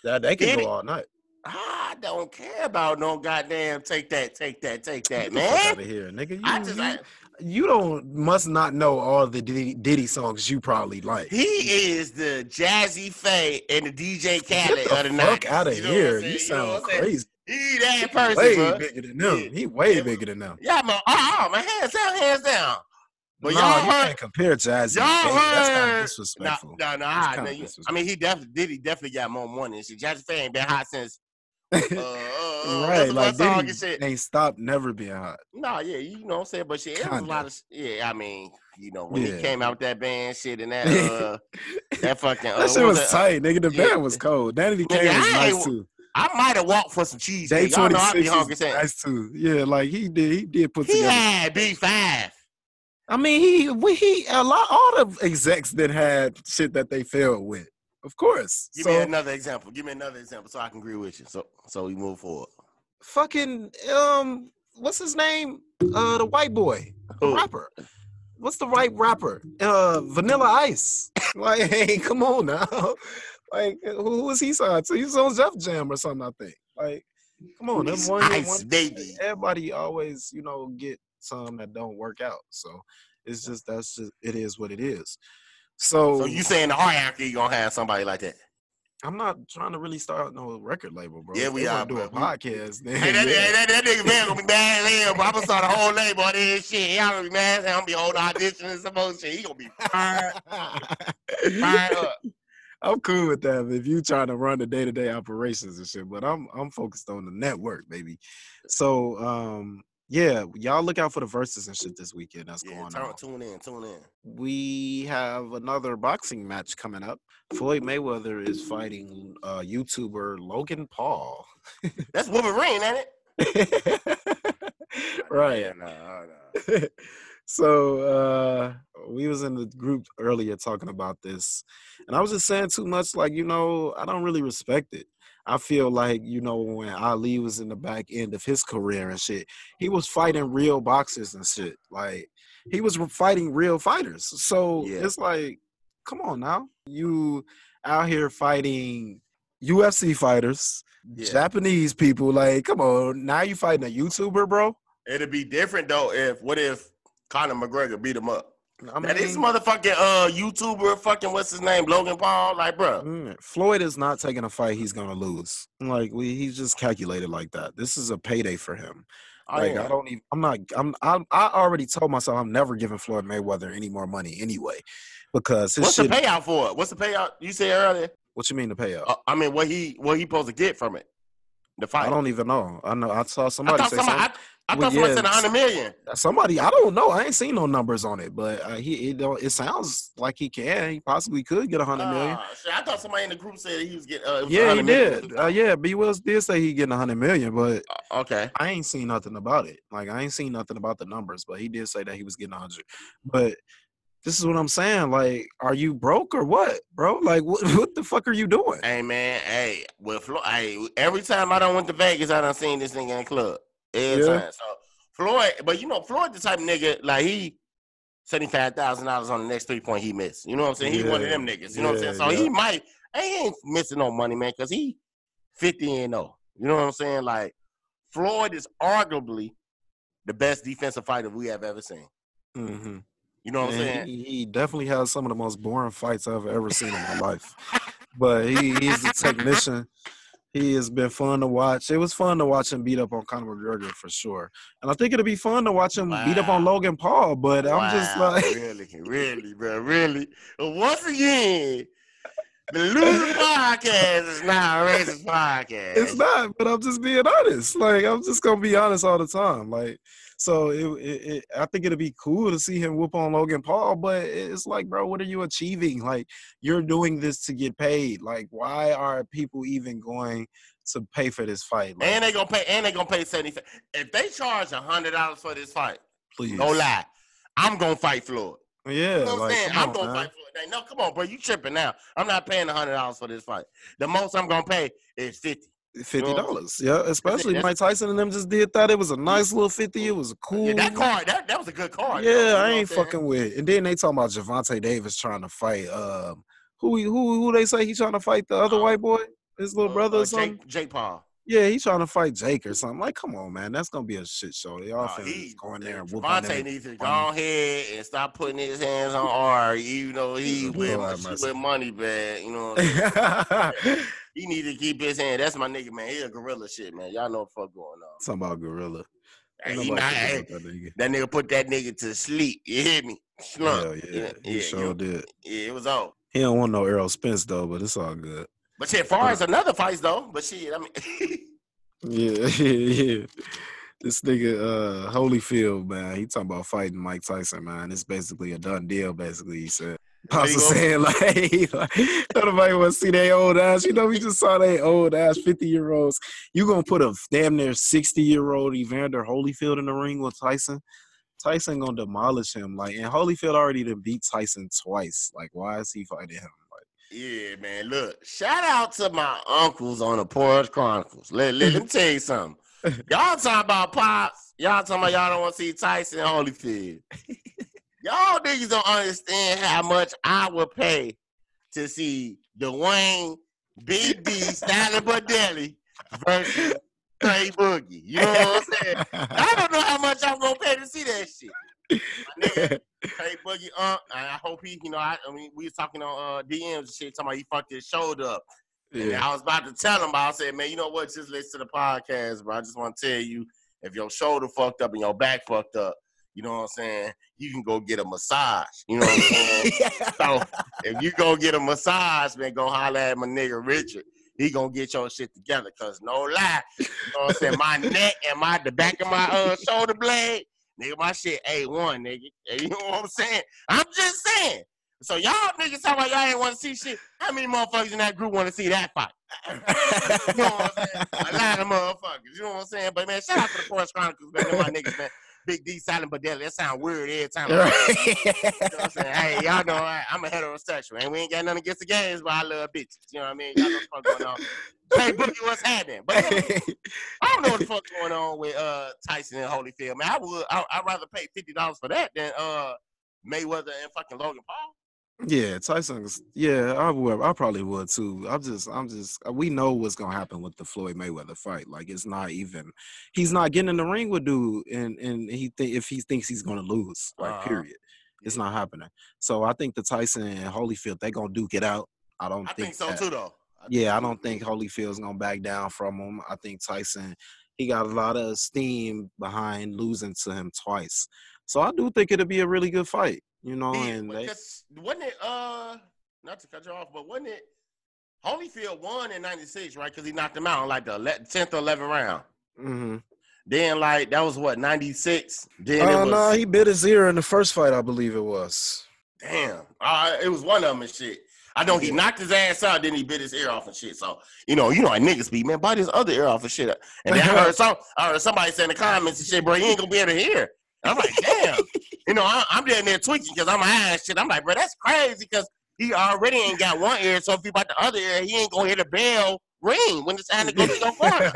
That they can Diddy. go all night. I don't care about no goddamn take that, take that, take that, man. out of here, nigga. You, I just, you, I, you don't must not know all the Diddy, Diddy songs you probably like. he is the Jazzy Pha and the DJ Khaled Get of the the fuck 90s. out of You know here. You You know sound crazy. He that person, Way bro. bigger than them. Yeah. He way Yeah. bigger than them. Yeah, man. Oh, oh, man, hands down, hands down. But nah, y'all you heard, can't compare Jazzy. y'all and Faith. That's kind of heard- no, disrespectful. no, no. No, I mean, he definitely did. He definitely got more money. Jazzy Pha ain't been hot since. Uh, uh, uh, right, uh, like Diddy and ain't stopped never being hot. No, yeah, you know what I'm saying, but shit, it was a lot of yeah. I mean, you know, when Yeah. he came out with that band shit and that uh that fucking uh, That shit what was that? tight, nigga. The Yeah. band was cold. Danny Nigga, Kane was nice too. I might have walked for some cheese. Day Y'all know I be 26 is nice too. Yeah, like he did. He did put he together. had B five. I mean, he we, he a lot. All the execs that had shit that they failed with, of course. Give so me another example. Give me another example so I can agree with you. So so we move forward. fucking um, what's his name? Uh, the white boy, the rapper. what's the right rapper? Uh, Vanilla Ice. Like, hey, come on now. Like, who, was he signed to? He's on Def Jam or something, I think. Like, come on, them one, ice, one baby. everybody always, you know, get some that don't work out. So it's just that's just it is what it is. So, So you saying the hierarchy you gonna have somebody like that? I'm not trying to really start no record label, bro. Yeah, we they are, do a podcast. Then, Hey, that, yeah. hey, that, that nigga man gonna be mad as hell, bro. I'm gonna start a whole label on this shit. Y'all gonna be mad. I'm gonna be holding auditions and some other shit. He gonna be fired, fired up. I'm cool with that if you trying to run the day to day operations and shit. But I'm I'm focused on the network, baby. So um yeah, y'all look out for the Verzuz and shit this weekend. That's Yeah, going turn, on. tune in, tune in. We have another boxing match coming up. Floyd Mayweather is fighting uh YouTuber Logan Paul. That's Wolverine, ain't it? right. Yeah, nah, nah. so uh we was in the group earlier talking about this and i was just saying too much like you know i don't really respect it i feel like you know when ali was in the back end of his career and shit he was fighting real boxers and shit like he was fighting real fighters so Yeah. it's like come on now you out here fighting ufc fighters Yeah. japanese people like come on now you fighting a youtuber bro It'd be different though if what if Conor McGregor beat him up? I Now this motherfucking uh YouTuber, fucking what's his name, Logan Paul, like, bro. Mm, Floyd is not taking a fight he's gonna lose. Like we, he's just calculated like that. This is a payday for him. Like I don't even. I'm not. I'm. I'm I already told myself I'm never giving Floyd Mayweather any more money anyway, because his What's shit. the payout for it? What's the payout? You said earlier. what you mean the payout? Uh, I mean, what he what he supposed to get from it? The. I don't even know. I know. I saw I somebody thought say somebody. something. I, I Well, thought somebody yeah, said a hundred million. Somebody. I don't know. I ain't seen no numbers on it, but uh, he. It, don't, it sounds like he can. He possibly could get a hundred million. Ah, shit, I thought somebody in the group said he was getting. Uh, was Yeah, he 100 did. Uh, yeah, B. Wills did say he getting a hundred million, but Uh, okay. I ain't seen nothing about it. Like I ain't seen nothing about the numbers, but he did say that he was getting a hundred. But this is what I'm saying. Like, are you broke or what, bro? Like, what, what the fuck are you doing? Hey man, hey, with Floyd, hey, every time I done went to Vegas, I done seen this nigga in the club. Every Yeah. time. So Floyd, but you know, Floyd the type of nigga, like he seventy five thousand dollars on the next three point he missed. You know what I'm saying? He one of them niggas. You know what I'm saying? So Yeah, he might he ain't missing no money, man, because he 50 and 0. You know what I'm saying? Like Floyd is arguably the best defensive fighter we have ever seen. Mm-hmm. You know what I'm saying? he, he definitely has some of the most boring fights I've ever seen in my life. But he, he's a technician. He has been fun to watch. It was fun to watch him beat up on Conor McGregor for sure, and I think it'll be fun to watch him beat up on Logan Paul. But I'm just like, really, really, bro, really. Once again, the loser podcast is not a racist podcast. it's not. But I'm just being honest. Like I'm just gonna be honest all the time. Like so, it, it, it I think it'd be cool to see him whoop on Logan Paul. But it's like, bro, what are you achieving? Like you're doing this to get paid. Like why are people even going to pay for this fight? Like, And they gonna pay. And they gonna pay seventy. If they charge a hundred dollars for this fight, please, no lie, I'm gonna fight Floyd. Yeah, You know what I'm saying? I'm on, gonna man. fight Floyd. No, come on, bro. You tripping now? I'm not paying a hundred dollars for this fight. The most I'm gonna pay is fifty. Fifty dollars, yeah. Especially that's- Mike Tyson and them just did that. It was a nice little fifty. It was a cool. Yeah, that card. That, that was a good card. though, Yeah, I ain't fucking with. It. And then they talking about Gervonta Davis trying to fight. Um, who who who they say he trying to fight the other Uh, white boy, his little Uh, brother uh, or something. Jake, Jake Paul. Yeah, he's trying to fight Jake or something. Like, come on, man, that's gonna be a shit show. They all Nah, finna he- just go there and whoop on Devontae needs to go ahead and stop putting his hands on R, You know he with, have she mercy. with money bag. You know what I'm saying? He need to keep his hand. That's my nigga, man. He a gorilla shit, man. Y'all know what fuck going on. Talking about gorilla. Ain't he not- thinking hey, about that nigga. that nigga put that nigga to sleep. You hear me? Slump. Hell yeah, he yeah, sure you- did. yeah, it was on. He don't want no Errol Spence though, but it's all good. But shit, far as another fights though, but shit, I mean, Yeah, yeah, yeah. This nigga uh Holyfield, man, he talking about fighting Mike Tyson, man. It's basically a done deal, basically, he said. He Pastor saying like, like nobody want to see their old ass. You know, we just saw they old ass 50 year olds. You gonna put a damn near 60 year old Evander Holyfield in the ring with Tyson? Tyson gonna demolish him. Like, and Holyfield already done beat Tyson twice. Like, why is he fighting him? Like, yeah, man. Look, shout out to my uncles on the Porch Chronicles. Let, let, let me tell you something. Y'all talking about pops. Y'all talking about y'all don't want to see Tyson Holyfield. Y'all niggas don't understand how much I would pay to see Dwayne Big D Styling Budelli versus Trey Boogie. You know what I'm saying? I don't know how much I'm gonna pay to see that shit. Nigga, Trey Boogie, uh, I hope he, you know, I, I mean, we was talking on uh, DMs and shit, talking about he fucked his shoulder up. And yeah. I was about to tell him, but I said, man, you know what? Just listen to the podcast, bro. I just want to tell you, if your shoulder fucked up and your back fucked up, you know what I'm saying? You can go get a massage. You know what I'm saying? so if you go get a massage, man, go holler at my nigga Richard. He gonna get your shit together. Cause no lie, you know what I'm saying? My neck and my the back of my uh shoulder blade, nigga, my shit A1, nigga. You know what I'm saying? I'm just saying. So y'all niggas talking about y'all ain't want to see shit. How many motherfuckers in that group want to see that fight? you know what I'm saying? A lot of motherfuckers. You know what I'm saying? But man, shout out to the Forest Chronicles, man. My niggas, man. Big D, Silent Budelli. That sound weird every time. I you know what I'm saying? Hey, y'all know I, I'm a heterosexual, and we ain't got nothing against the gays, but I love bitches. You know what I mean? Y'all know what the fuck going on. Hey, Boogie, what's happening? But I don't know what the fuck going on with uh Tyson and Holyfield. Man, I would I, I'd rather pay fifty dollars for that than uh Mayweather and fucking Logan Paul. Yeah, Tyson's. Yeah, I would. I probably would too. I'm just. I'm just. uh, We know what's gonna happen with the Floyd Mayweather fight. Like it's not even. He's not getting in the ring with dude, and and he think if he thinks he's gonna lose. Like Uh-huh. period. It's not happening. So I think the Tyson and Holyfield they gonna duke it out. I don't I think so that- too, though. Yeah, I don't think Holyfield's gonna back down from him. I think Tyson, he got a lot of steam behind losing to him twice. So I do think it'll be a really good fight. You know, Yeah, and they, wasn't it uh not to cut you off, but wasn't it Holyfield won in '96, right? Because he knocked him out in like the tenth or eleventh round. Mhm. Then like that was what '96. Then Oh was no, he bit his ear in the first fight, I believe it was. damn. Uh, it was one of them and shit. I know he knocked his ass out, then he bit his ear off and shit. So you know, you know, how niggas be man, bite his other ear off and shit. And then I heard some, I heard somebody say in the comments and shit, bro, you ain't gonna be able to hear. I'm like, damn. you know, I, I'm down there tweaking because I'm ass ah, shit. I'm like, bro, that's crazy because he already ain't got one ear. So if he bite the other ear, he ain't gonna hear the bell ring when it's time to go to your corner.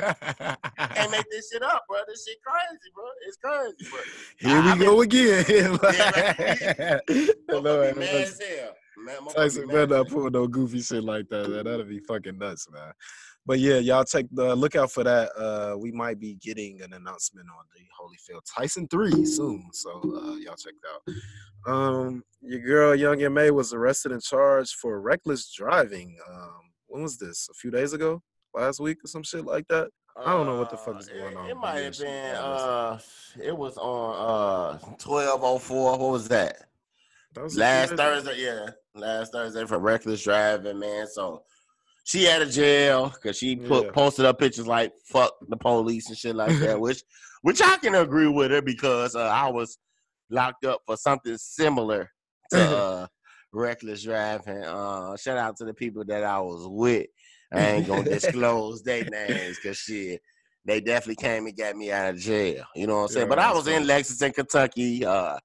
Can't make this shit up, bro. This shit crazy, bro. It's crazy, bro. Here I we go again. Yeah, Motherfucker be mad Lord. as hell. Man, Tyson better not pull no goofy shit like that. Man. That'll be fucking nuts, man. But yeah, y'all take the look out for that. Uh, we might be getting an announcement on the Holyfield Tyson three soon, so uh, y'all check it out. Um, your girl Young M.A. was arrested and charged for reckless driving. Um, when was this? A few days ago, last week or some shit like that. I don't know what the fuck is Uh, going it- on, It but might have been. Uh, it was on uh twelve oh four. What was that? That was Last. Thursday, yeah, last Thursday for reckless driving, man. So she out of jail because she put Yeah. posted up pictures like "fuck the police" and shit like that, which which I can agree with her because uh, I was locked up for something similar to uh, reckless driving. Uh, shout out to the people that I was with. I ain't gonna disclose their names because shit. They definitely came and got me out of jail. You know what I'm saying? But I was in. Lexington, Kentucky. Uh,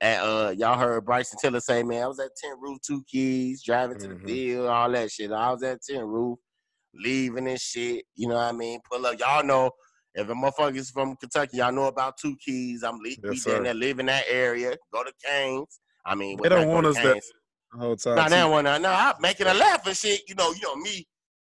and uh, y'all heard Bryson Tiller say, man, I was at 10 Roof, two keys, driving to Mhm. the field, all that shit. I was at 10 Roof, leaving and shit. You know what I mean? Pull up. Y'all know if a motherfucker's from Kentucky, y'all know about two keys. I'm le- we Yes, sir. there, live in that area. Go to Canes. I mean, They don't want us to there. The whole time. No, too. they don't want to. No, I'm making a laugh and shit. You know, you know me.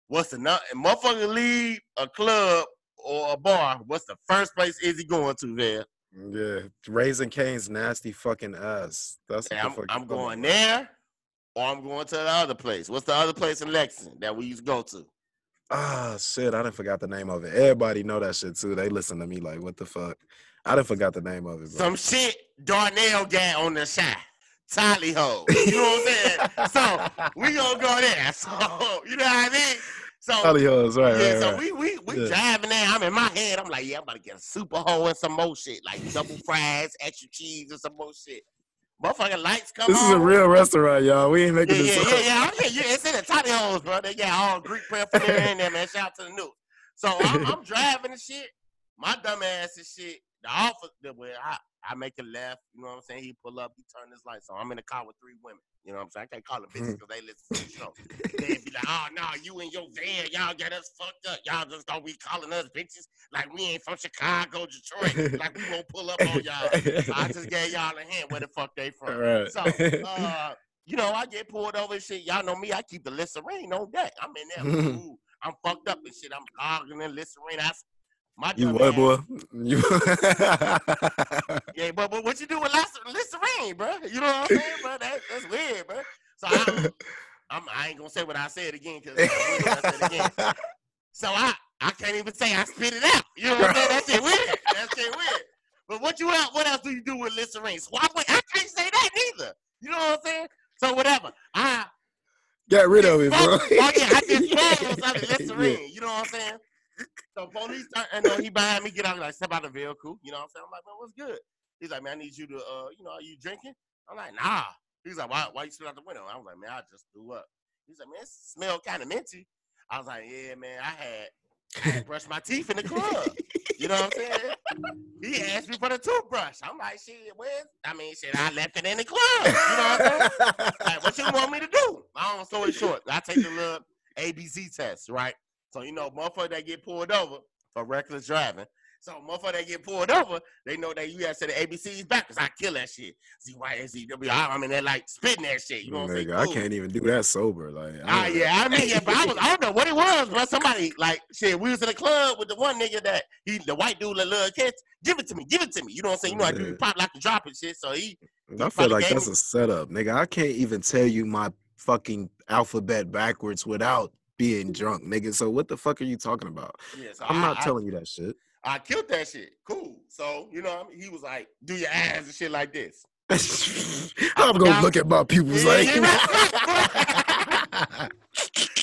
What's the nut? Motherfucker leave a club or a bar. What's the first place is he going to there? Yeah, raising Cane's nasty fucking ass. That's Hey, I'm, I'm going there, or I'm going to the other place. What's the other place in Lexington that we used to go to? Ah, shit, I didn't forgot the name of it. Everybody know that shit too. They listen to me like, what the fuck? I didn't forgot the name of it, bro. Some shit Darnell got on the shot. Tolly-Ho. You know what I'm saying? so we gonna go there. So you know what I mean? So Holly Hills, right, yeah, right, so right. we we we Yeah. driving there. I'm in my head. I'm like, yeah, I'm about to get a super hoe and some more shit, like double fries, extra cheese, and some more shit. Motherfucking lights come on. This is a real restaurant, y'all. We ain't making yeah, this yeah, up. yeah, yeah, yeah. It's in the tiny holes, bro. They got all Greek paraphernalia in there, man. Shout out to the news. So I'm, I'm driving and shit. my dumb ass and shit. The officer, the where I, I make a left, you know what I'm saying? He pull up, he turn his lights on. I'm in a car with three women. You know what I'm saying? I can't call them bitches because they listen to the show. They'd be like, oh no, you and your van, y'all got us fucked up. Y'all just don't be calling us bitches like we ain't from Chicago, Detroit. like we won't pull up on y'all. So I just gave y'all a hint where the fuck they from. Right. So uh, you know, I get pulled over and shit. Y'all know me, I keep the Listerine on deck. I'm in there. Ooh, I'm fucked up and shit. I'm gargling Listerine. I, my you what, boy? You Yeah, but, but what you do with Lister- Listerine, bro? You know what I'm saying, bro? That, that's weird, bro. So I, I'm, I ain't gonna say what I said again because I said it again. So I, I can't even say I spit it out. You know what I'm saying? That shit weird. That shit weird. But what you else? What else do you do with Listerine? Swap it? I can't say that neither. You know what I'm saying? So whatever. I Got rid of it, bro. Oh yeah, I just swallowed some Listerine. You know what I'm saying? So police turn, and then he behind me get out like step out of the vehicle. You know what I'm saying? I'm like, man, what's good? He's like, man, I need you to, uh, you know, are you drinking? I'm like, nah. He's like, why, why you sit out the window? I was like, man, I just threw up. He's like, man, it smell kind of minty. I was like, yeah, man, I had, I had brushed my teeth in the club. You know what I'm saying? He asked me for the toothbrush. I'm like, shit, where's? I mean, shit, I left it in the club. You know what I'm saying? like, what you want me to do? Long story short, I take the little ABC test, right? So you know, motherfucker that get pulled over for reckless driving. So motherfucker that get pulled over, they know that you have say the ABCs backwards. I kill that shit. Z Y S E W. I mean, they're like spitting that shit. You know what I'm saying? I can't even do that sober. Like, Ah, yeah, I mean, yeah, but I was, I don't know what it was, but somebody like shit. We was in the club with the one nigga that he, the white dude, that little kids. Give it to me, give it to me. You know what I'm saying? You know, I do pop like a drop and shit. So he, I feel like that's a setup, nigga. I can't even tell you my fucking alphabet backwards without being drunk, nigga. So what the fuck are you talking about? yeah, so I'm I- not I- telling you that shit. I killed that shit. Cool. So, you know, he was like, do your ass and shit like this. I'm gonna look at my pupils Yeah, like. yeah,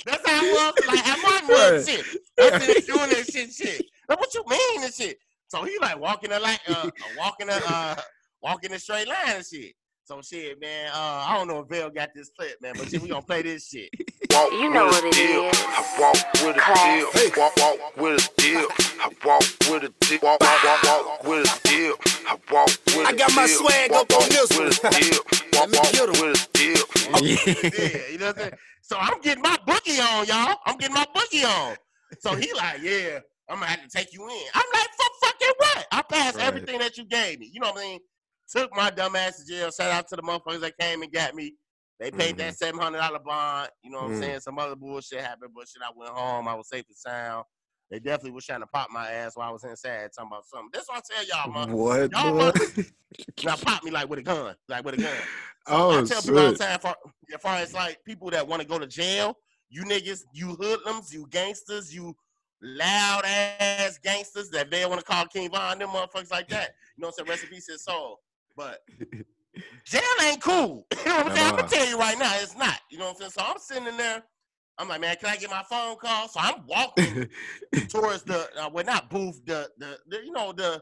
That's how it was. Like, my mud Right. shit. I'm just doing that shit, shit. Like, what you mean and shit? So he like walking a like, uh, walking a, uh, walking a straight line and shit. So shit, man. Uh, I don't know if Vale got this clip, man, but shit, we gonna play this shit. Walk You know what a it deal. is. I walk with a Classic. deal. Walk, walk with a deal. I walk with a deal. Walk, walk, walk, walk with a deal. I walk with a I got my swag walk, up on walk this with one. a deal. Walk, me walk get 'em. with a deal. yeah, you know what I'm saying? So I'm getting my boogie on, y'all. I'm getting my boogie on. So he like, yeah, I'm gonna have to take you in. I'm like, fuck fucking what? I passed Right. everything that you gave me. You know what I mean? Took my dumb ass to jail. Shout out to the motherfuckers that came and got me. They paid that seven hundred dollar bond. You know what I'm Mm. saying? Some other bullshit happened, but shit, I went home. I was safe and sound. They definitely was trying to pop my ass while I was inside talking about something. That's what I tell y'all, man. what? Y'all must- Now pop me like with a gun, like with a gun. So Oh, I tell people all the time, far, as far as like people that want to go to jail, you niggas, you hoodlums, you gangsters, you loud ass gangsters that they want to call King Von, them motherfuckers like that. You know what I'm saying? Recipe says soul. But jail ain't cool. You know what I'm saying? I'm gonna tell you right now, it's not. You know what I'm saying? So I'm sitting in there. I'm like, man, can I get my phone call? So I'm walking towards the, uh, well, not booth, the, the, the, you know, the,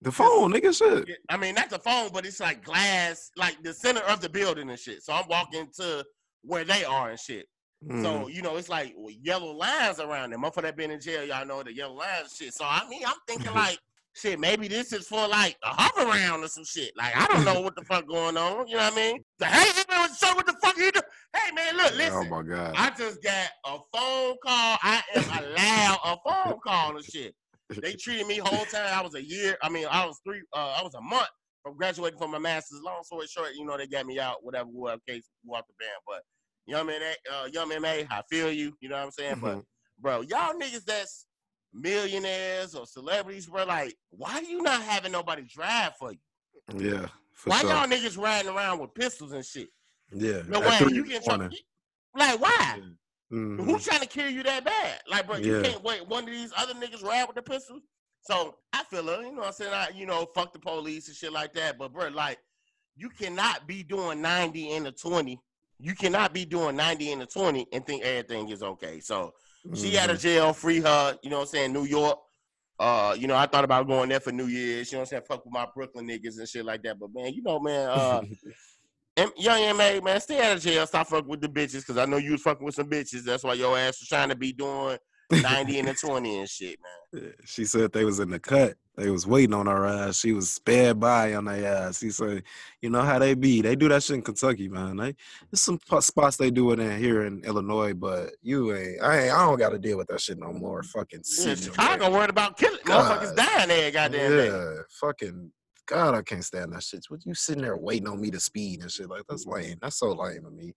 the phone, nigga, shit. I mean, not the phone, but it's like glass, like the center of the building and shit. So I'm walking to where they are and shit. Mm. So you know, it's like yellow lines around them. Motherfucker that been in jail, y'all know the yellow lines and shit. So I mean, I'm thinking like, shit, maybe this is for like a hover round or some shit. Like I don't know what the fuck going on. You know what I mean? The hey man, so what the fuck you do? Hey man, look, listen. oh my god. I just got a phone call. I am allowed a phone call and shit. They treated me whole time. I was a year. I mean, I was three. Uh, I was a month from graduating from my master's. Long story short, you know, they got me out. Whatever, whatever case, walk the band. But young man, uh, young man, I feel you. You know what I'm saying? But Mhm. bro, y'all niggas that's millionaires or celebrities, bro, like, why you not having nobody drive for you? yeah, for why sure. y'all niggas riding around with pistols and shit? yeah. No way, you get morning. Like, why? Mhm. Who's trying to kill you that bad? Like, bro, you Yeah. can't wait. One of these other niggas ride with the pistol. So I feel her, you know what I'm saying? I, you know, fuck the police and shit like that. But bro, like, you cannot be doing 90 in the 20. You cannot be doing 90 in the 20 and think everything is okay. So she out Mhm. of jail, free her, you know what I'm saying, New York. Uh, you know, I thought about going there for New Year's, you know what I'm saying? Fuck with my Brooklyn niggas and shit like that. But man, you know, man, uh M- young MA, man, stay out of jail. Stop fucking with the bitches, cause I know you was fucking with some bitches. That's why your ass was trying to be doing 90 and a 20 and shit, man. She said they was in the cut. They was waiting on her ass. She was sped by on their ass. She said, "You know how they be? They do that shit in Kentucky, man. They, there's some po- spots they do it in here in Illinois, but you ain't. I ain't. I don't got to deal with that shit no more. Fucking Yeah, Chicago there. worried about killing motherfuckers dying there, goddamn day. Yeah, fucking God, I can't stand that shit. What you sitting there waiting on me to speed and shit like that's lame. That's so lame to me.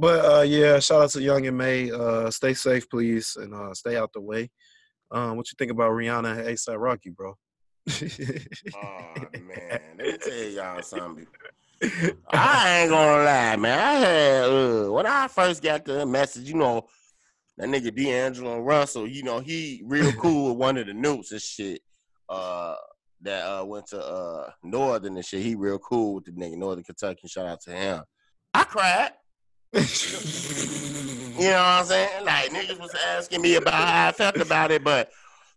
But uh yeah, shout out to Young and May. Uh stay safe, please, and uh stay out the way. Um, what you think about Rihanna and ASAP Rocky, bro? Oh man, let me tell y'all something. I ain't gonna lie, man. I had uh, when I first got the message, you know, that nigga D'Angelo Russell, you know, he real cool with one of the newts and shit. Uh, that uh went to uh Northern and shit. He real cool with the nigga Northern Kentucky. Shout out to him. I cried. You know what I'm saying? Like niggas was asking me about how I felt about it, but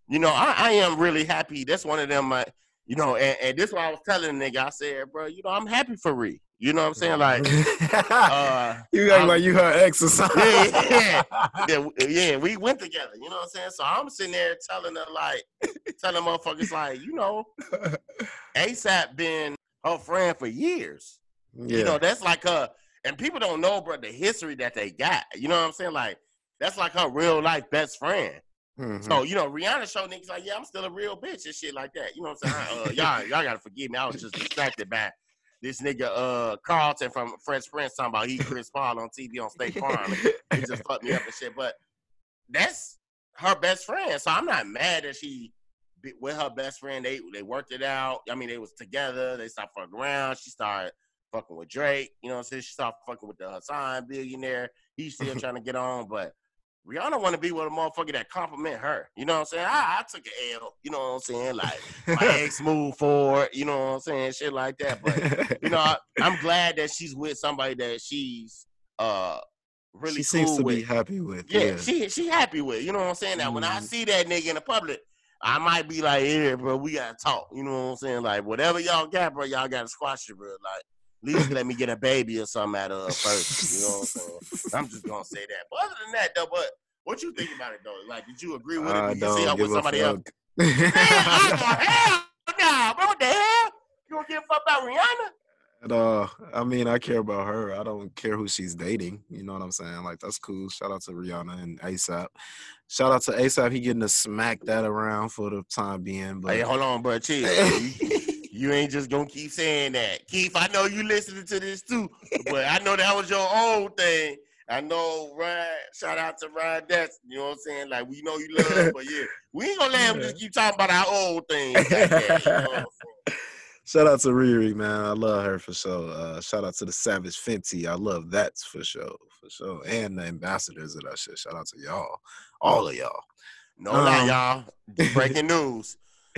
you know, I, I am really happy. That's one of them. Uh, you know, and, and this is what I was telling the nigga. I said, bro, you know, I'm happy for Ree. You know what I'm saying? Like, uh, you act I'm- like you her ex or something. Yeah, yeah, yeah, we went together. You know what I'm saying? So I'm sitting there telling her like, telling motherfuckers like, you know, ASAP been her friend for years. yeah. You know, that's like her, and people don't know, bro, the history that they got. You know what I'm saying? Like, that's like her real life best friend. Mhm. So, you know, Rihanna showed niggas like, yeah, I'm still a real bitch and shit like that. You know what I'm saying? Uh, y'all, y'all gotta forgive me. I was just distracted by this nigga uh Carlton from Fresh Prince talking about he Chris Paul on TV on State Farm. He just fucked me up and shit. But that's her best friend. So I'm not mad that she with her best friend. They they worked it out. I mean, they was together. They stopped fucking around. She started fucking with Drake. You know what I'm saying? She started fucking with the Hassan billionaire. He's still trying to get on, but Rihanna want to be with a motherfucker that compliment her. You know what I'm saying? I, I took an L. You know what I'm saying? Like my ex moved forward. You know what I'm saying? Shit like that. But you know, I, I'm glad that she's with somebody that she's uh really she seems cool to with. be happy with. yeah, Yeah, she she happy with. You know what I'm saying? Now when I Mhm. see that nigga in the public, I might be like, yeah, bro, we gotta talk. You know what I'm saying? Like whatever y'all got, bro, y'all gotta squash it, bro. Like least let me get a baby or something out of her first. You know what I'm saying? I'm just gonna say that. But other than that, though, but what you think about it though? Like, did you agree with it? I Did you see don't with somebody else? Man, I go, hell nah, bro. What the hell? You don't give a fuck about Rihanna? At all. I mean, I care about her. I don't care who she's dating. You know what I'm saying? Like that's cool. Shout out to Rihanna and ASAP. Shout out to ASAP. He getting to smack that around for the time being. But Hey, hold on, bro. Chill. you, ain't just gonna keep saying that, Keith. I know you listening to this too, but I know that was your old thing. I know Ryan. Shout out to Ryan. That's you know what I'm saying. Like we know you love, but yeah, we ain't gonna let him just keep talking about our old thing. Like that, you know what I'm saying? shout out to Riri, man. I love her for sure. Uh, shout out to the Savage Fenty. I love that for sure, for sure. And the ambassadors of that shit. Shout out to y'all, all of y'all. No lie, Um, y'all. Breaking news.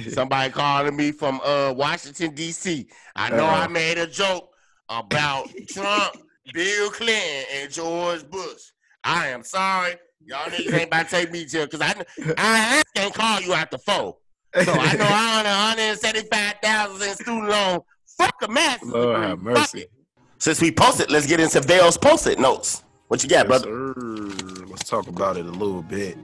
Somebody calling me from uh Washington D.C. I know I Uh-oh. made a joke about Trump, Bill Clinton, and George Bush. I am sorry, y'all niggas ain't about to take me to because I I can't call you after four. So I know I own 175,000 in student loan. Fuck a master. Lord have mercy. it. Since we posted, let's get into Vale's post-it notes. What you got, Yes, brother? sir. Let's talk about it a little bit.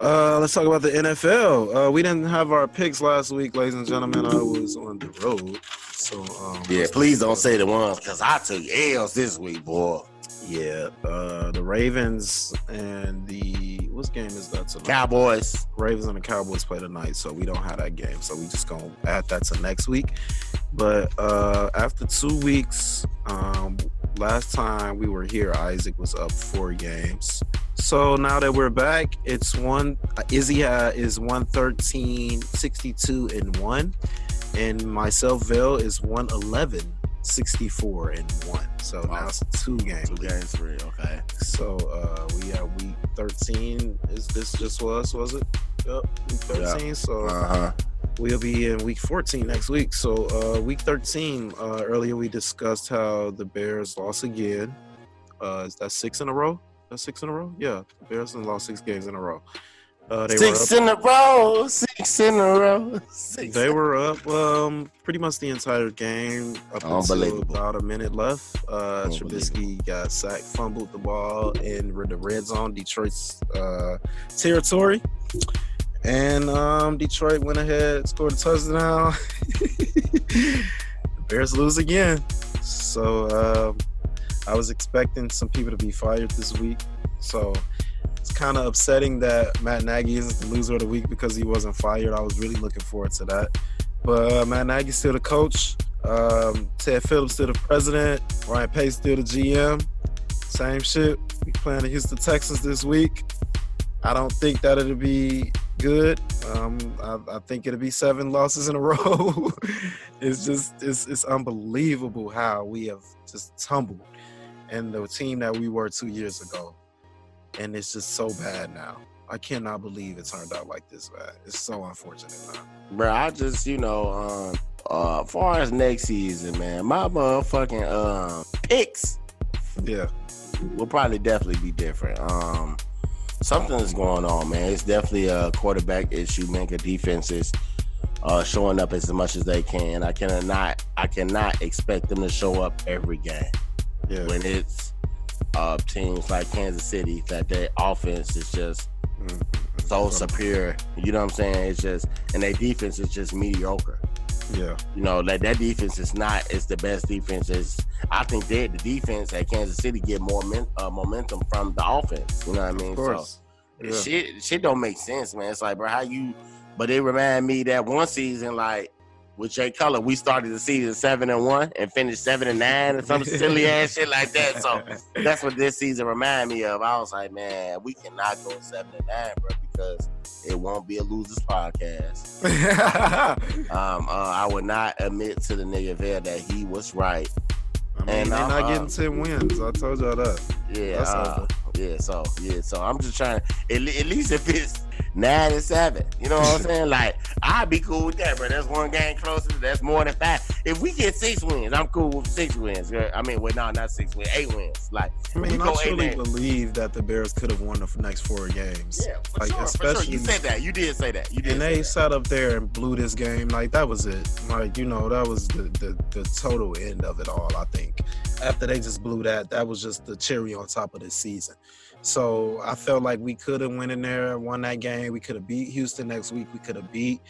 Uh, let's talk about the NFL. Uh, we didn't have our picks last week, ladies and gentlemen. I was on the road, so um, Yeah, please don't say the ones because I took L's this week, boy. Yeah, uh, the Ravens and the what game is that tonight? Cowboys. Ravens and the Cowboys play tonight, so we don't have that game. So we just gonna add that to next week. But uh, after two weeks, um, last time we were here, Isaac was up four games. So now that we're back, it's one. Izzy ha- is 113, 62 and one, and myself Vale is 111, 64 and one. So now it's two game. Two games three, okay. So uh we have week 13. Is this just was was it? Yep, week 13. So Uh-huh. We'll be in week 14 next week. So uh week 13, uh earlier we discussed how the Bears lost again. Uh is that six in a row? That's six in a row? Yeah. The Bears have lost six games in a row. Uh, Six were in a row. Six in a row. Six They were up um, pretty much the entire game up until about a minute left. Uh, Trubisky got sacked, fumbled the ball in the red zone, Detroit's uh, territory. And um, Detroit went ahead, scored a touchdown. Bears lose again. So um, I was expecting some people to be fired this week. So it's kind of upsetting that Matt Nagy isn't the loser of the week because he wasn't fired. I was really looking forward to that. But uh, Matt Nagy's still the coach. Um, Ted Phillips still the president. Ryan Pace still the GM. Same shit. We playing the Houston Texans this week. I don't think that it'll be good. Um, I, I think it'll be seven losses in a row. it's just it's it's unbelievable how we have just tumbled, and the team that we were two years ago, and it's just so bad now. I cannot believe it turned out like this, man. It's so unfortunate, man. Bro, I just, you know, um, uh, far as next season, man, my motherfucking um picks Yeah, will probably definitely be different. Um, something is going on, man. It's definitely a quarterback issue, man. 'cause defenses uh showing up as much as they can. I cannot, I cannot expect them to show up every game yeah. when it's uh teams like Kansas City that their offense is just Mm, so superior. You know what I'm saying? It's just and their defense is just mediocre. Yeah, You know, like that defense is not it's the best defense. Is I think they the defense at Kansas City get more men, uh, momentum from the offense. You know what I mean? of course. So Yeah. shit, shit don't make sense, man. It's like, bro, how you? But it remind me that one season, like with Jay Cutler, we started the season seven and one and finished seven and nine or some silly ass shit like that. So that's what this season remind me of. I was like, man, we cannot go seven and nine, bro, because it won't be a losers podcast. Um, uh, I would not admit to the nigga there that he was right. I mean, And, they're not uh, getting ten wins. I told y'all that. Yeah, That's uh, yeah. So yeah, so I'm just trying. At, at least if it's nine and seven, you know what I'm saying? Like I'd be cool with that, bro. That's one game closer. That's more than five. If we get six wins, I'm cool with six wins. girl. I mean, well, no, not six wins, eight wins. Like I mean, I truly believe that the Bears could have won the next four games. yeah, for Like, sure, for sure. especially- You said that. You did say that. You did. and they that. sat up there and blew this game. Like that was it. Like you know, that was the, the the total end of it all. I think after they just blew that, that was just the cherry on top of the season. So I felt like we could have went in there, won that game. We could have beat Houston next week. We could have beat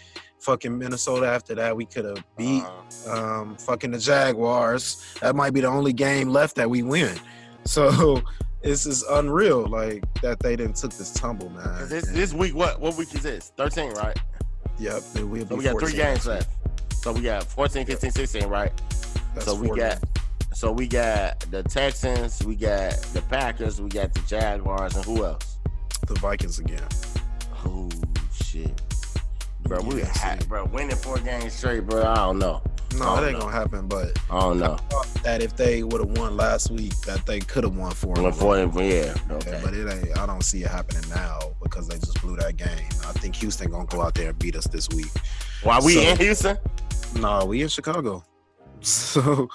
fucking Minnesota after that. We could have beat Uh, um, fucking the Jaguars. That might be the only game left that we win. So it's just unreal, like that they didn't took this tumble, man. this this week, what what week is this? Thirteen, right? Yep, So we got three games left. So we got 14, 15, 16, right? That's so we 40. got so we got the Texans, we got the Packers, we got the Jaguars, and who else? the Vikings again. Oh shit. Bro, we Yeah, ha- bro winning four games straight, bro. I don't know. No, it ain't no. gonna happen. But I don't know. that if they would have won last week, that they could have won four. in a Went row. four and yeah. Yeah, but it ain't. I don't see it happening now because they just blew that game. I think Houston gonna go out there and beat us this week. Why we So- in Houston? No, we in Chicago. So,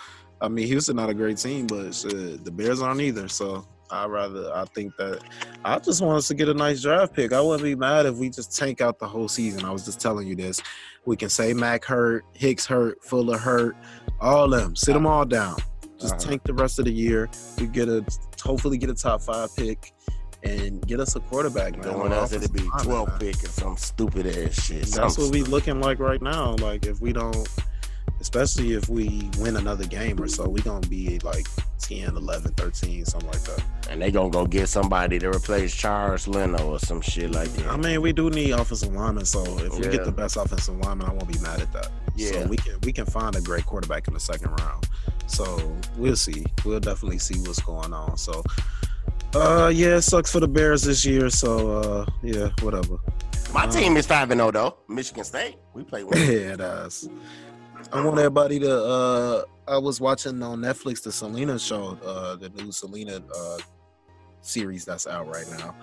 I mean, Houston not a great team, but shit, the Bears aren't either. So, I rather I think that I just want us to get a nice draft pick. I wouldn't be mad if we just tank out the whole season. I was just telling you this. We can say Mack hurt, Hicks hurt, Fuller hurt, all them. Sit them all down. Just Uh-huh. tank the rest of the year. We get a hopefully get a top five pick and get us a quarterback. Man, No on one else it'd be 12 pick or some stupid ass shit. That's what we looking like right now. Like if we don't, especially if we win another game or so, we gonna be like 10, 11, 13, something like that. and they gonna go get somebody to replace Charles Leno or some shit like that. I mean, we do need offensive linemen, so if we get the best offensive lineman, I won't be mad at that. Yeah. So we can we can find a great quarterback in the second round. So we'll see. We'll definitely see what's going on. So uh yeah, it sucks for the Bears this year. So uh yeah, whatever. My Uh, team is five and zero though. Michigan State. We play one. yeah, it does. I want everybody to. uh I was watching on Netflix the Selena show, uh the new Selena uh series that's out right now.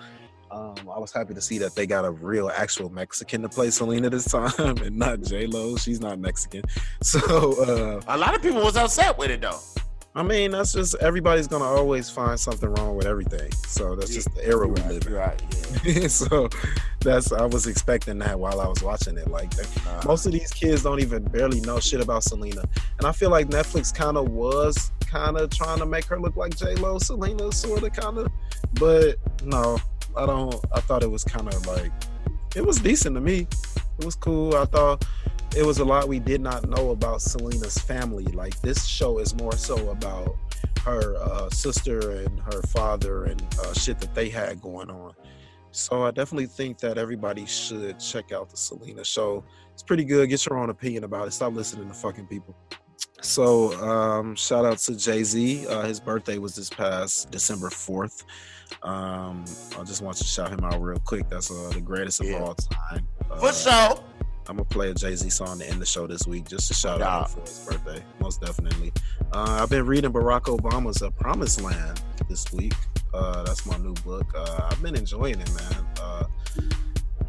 Um, I was happy to see that they got a real, actual Mexican to play Selena this time, and not J Lo. She's not Mexican, so uh A lot of people was upset with it though. I mean, that's just everybody's gonna always find something wrong with everything. So that's just the era we Right, live in. right. Yeah. so that's I was expecting that while I was watching it. Like Uh, most of these kids don't even barely know shit about Selena, and I feel like Netflix kind of was kind of trying to make her look like J Lo, Selena, sort of, kind of. But no, I don't. I thought it was kind of like it was decent to me. It was cool. I thought it was a lot we did not know about Selena's family. Like this show is more so about her uh, sister and her father and uh, shit that they had going on. So I definitely think that everybody should check out the Selena show. It's pretty good. Get your own opinion about it. Stop listening to fucking people. So um, shout out to Jay Z. Uh, his birthday was this past December fourth. Um, I just want to shout him out real quick. That's uh, the greatest of Yeah. all time. Uh, For sure. I'm gonna play a Jay Z song to end the show this week, just to shout Yeah. out for his birthday. Most definitely. Uh, I've been reading Barack Obama's "A Promised Land" this week. Uh, that's my new book. Uh, I've been enjoying it, man. Uh,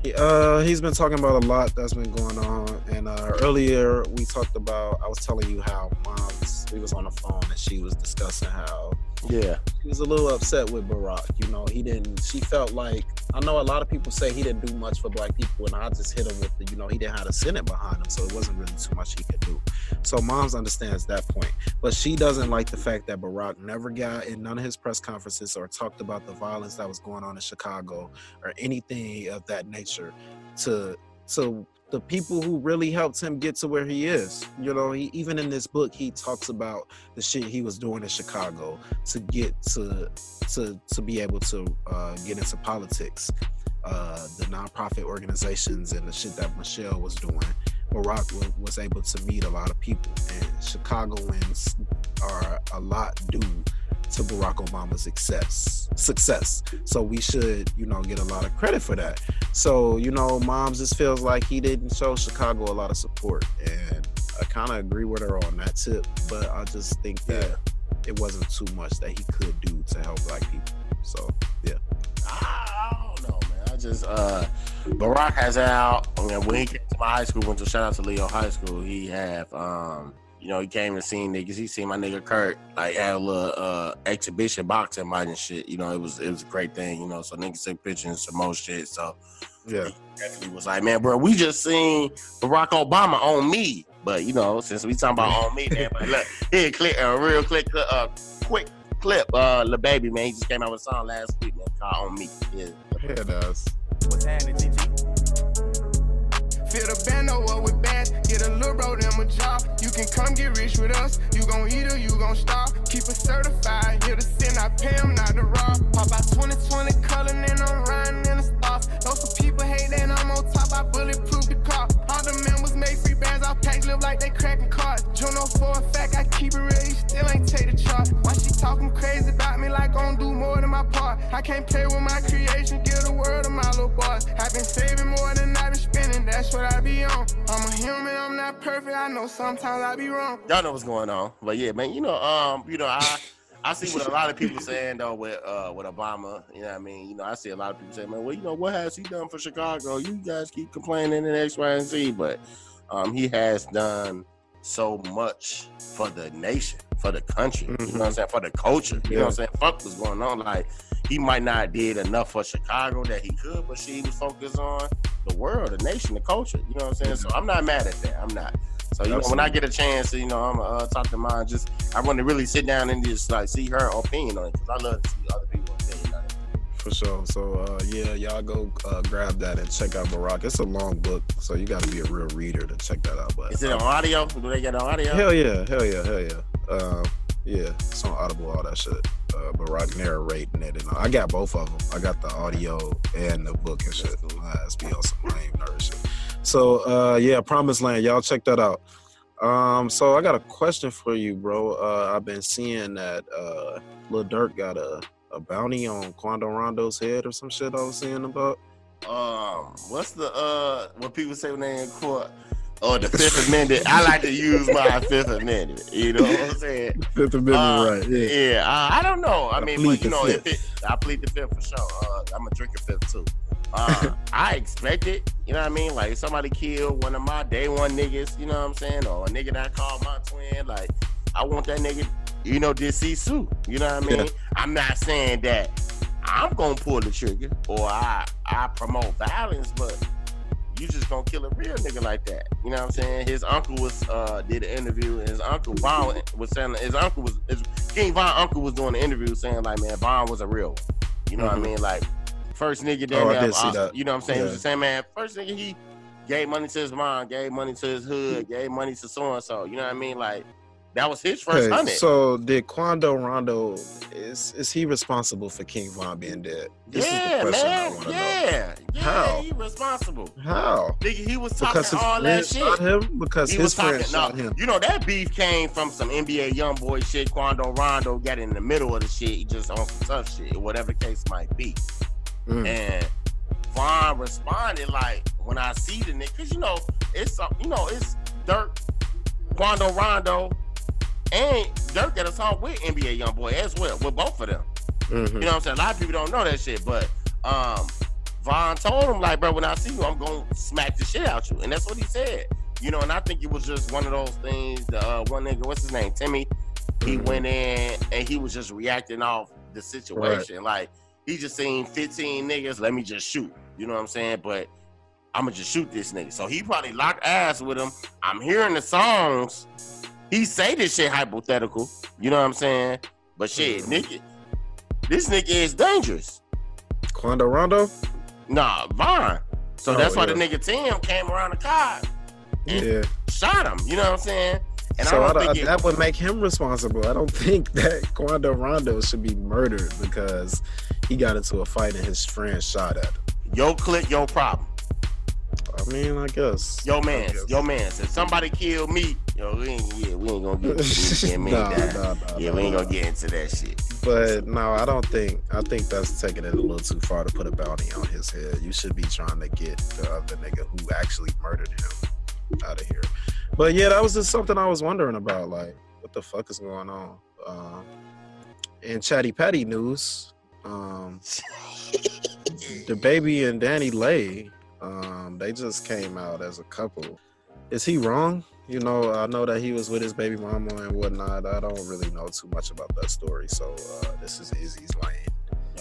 he, uh, he's been talking about a lot that's been going on, and uh, earlier we talked about. I was telling you how mom's. We was on the phone and she was discussing how Yeah. she was a little upset with Barack. You know, he didn't. She felt like I know a lot of people say he didn't do much for black people, and I just hit him with the, you know, he didn't have the Senate behind him, so it wasn't really too much he could do. So moms understands that point, but she doesn't like the fact that Barack never got in none of his press conferences or talked about the violence that was going on in Chicago or anything of that nature to to the people who really helped him get to where he is. You know, he even in this book he talks about the shit he was doing in Chicago to get to to to be able to uh, get into politics. Uh, the nonprofit organizations and the shit that Michelle was doing. Barack wa- was able to meet a lot of people, and Chicagoans are a lot due to Barack Obama's success. Success. So we should, you know, get a lot of credit for that. So you know, moms just feels like he didn't show Chicago a lot of support, and I kind of agree with her on that tip. But I just think that it wasn't too much that he could do to help black people. So yeah, I don't know, man. I just uh Barack has out and when he came to my high school, went to shout out to Leo High School, he have um you know, he came and seen niggas. He seen my nigga Kurt like had a little uh exhibition boxing fight and shit. You know, it was it was a great thing, you know. So niggas took pictures and some more shit. So yeah, definitely was like, man, bro, we just seen Barack Obama on me. But you know, since we talking about on me, man, but look, here clip a real quick uh quick clip, uh the baby man, he just came out with a song last week, man, called on me. Yeah. yeah, it does. What's happening, TT? Fill the bando up with bands, get a little bro them a job. You can come get rich with us. You gon' eat or you gon' starve. Keep it certified, here to sin, I pay 'em not to rob. Pop out 2020 color, and I'm riding in the stars. Those some people hate that I'm on top, I bulletproof the car. All the members make free bands, I pack live like they cracking cards. Juno oh for a fact, I keep it real, he still ain't take the chart. Why she talking crazy about me like gon' do more than my part? I can't play with my creation, give the world to my little boys. I've been saving that's what I be on. I'm a human, I'm not perfect, I know sometimes I be wrong. Y'all know what's going on. But yeah, man, you know, um, you know, I I see what a lot of people saying though with uh with Obama. You know what I mean? You know, I see a lot of people saying, man, well, you know, what has he done for Chicago? You guys keep complaining and X, Y, and Z, but um he has done so much for the nation, for the country, you know what I'm saying, for the culture. You know what I'm saying? Fuck what's going on. Like he might not did enough for Chicago that he could, but she was focused on the world, the nation, the culture. You know what I'm saying? So I'm not mad at that. I'm not. So you know, when I get a chance, you know, I'm uh, talk to mine. Just I want to really sit down and just like see her opinion on it because I love to see other people's opinion on it. For sure. So uh, yeah, y'all go uh, grab that and check out Barack. It's a long book, so you got to be a real reader to check that out. But Is it on audio? Do they get on audio? hell yeah, hell yeah, hell yeah. Um, yeah, it's on Audible, all that shit. Uh, but Barack narrating it, and I got both of them. I got the audio and the book and shit. My ass be on some lame nerd shit. So uh, yeah, Promised Land, y'all check that out. Um, so I got a question for you, bro. Uh, I've been seeing that uh, Lil Durk got a, a bounty on Quando Rondo's head or some shit. I was seeing about. Um, what's the uh what people say when they in court? Oh, the Fifth Amendment. I like to use my Fifth Amendment. You know what I'm saying? Fifth Amendment, Uh, right? Yeah. Yeah, uh, I don't know. I I mean, but you know, if it, I plead the fifth for sure. Uh, I'm a drinker fifth too. Uh, I expect it. You know what I mean? Like if somebody killed one of my day one niggas. You know what I'm saying? Or a nigga that I called my twin. Like I want that nigga you know, did see Sue. You know what I mean? Yeah. I'm not saying that I'm gonna pull the trigger or I I promote violence, but you just gonna kill a real nigga like that. You know what I'm saying? His uncle was uh did an interview and his uncle Von was saying his uncle was his King Von uncle was doing the interview saying like man Von was a real one. You know what I Mhm. mean? Like first nigga Oh, that see that. you know what I'm saying? He was the same man. First nigga he gave money to his mom, gave money to his hood, gave money to so and so. You know what I mean? Like that was his first Okay, hundred. so did Quando Rondo is is he responsible for King Von being dead? This yeah, is the question I man. to know. Yeah, yeah. How? He responsible. How? Nigga, he was talking Because all that shit. shot him. Because He his was talking. friends No, him. you know that beef came from some NBA young boy shit. Quando Rondo got in the middle of the shit, he just on some tough shit, whatever case might be. Mm. And Von responded like, when I see the nigga, cause you know it's you know it's Durk, Quando Rondo, and Durk got a song with NBA YoungBoy as well, with both of them. Mhm. You know what I'm saying? A lot of people don't know that shit, but um, Von told him like, bro, when I see you, I'm gonna smack the shit out you, and that's what he said. You know, and I think it was just one of those things. The uh, one nigga, what's his name, Timmy, he Mhm. went in and he was just reacting off the situation. Like he just seen 15 niggas, let me just shoot. You know what I'm saying? But I'ma just shoot this nigga. So he probably locked ass with him. I'm hearing the songs. He say this shit hypothetical. You know what I'm saying? But shit, Mhm. nigga, this nigga is dangerous. Quando Rondo. Nah, Von. So Oh, that's why yeah. the nigga Tim came around the car, and Yeah. shot him. You know what I'm saying? And so I I don't don't- think it, that would make him responsible. I don't think that Quando Rondo should be murdered because he got into a fight and his friend shot at him. your click, your problem. I mean, I guess. Yo man, yo man. If somebody killed me, yo, we ain't, yeah, we ain't gonna get into that. Nah, nah, nah, nah, yeah, we ain't gonna get into that shit. But no, I don't think. I think that's taking it a little too far to put a bounty on his head. You should be trying to get the other nigga who actually murdered him out of here. But yeah, that was just something I was wondering about. Like, what the fuck is going on? Um, in Chatty Patty news, um, DaBaby and Danny Lay, um, they just came out as a couple. Is he wrong? You know, I know that he was with his baby mama and whatnot. I don't really know too much about that story, so uh, this is Izzy's lane.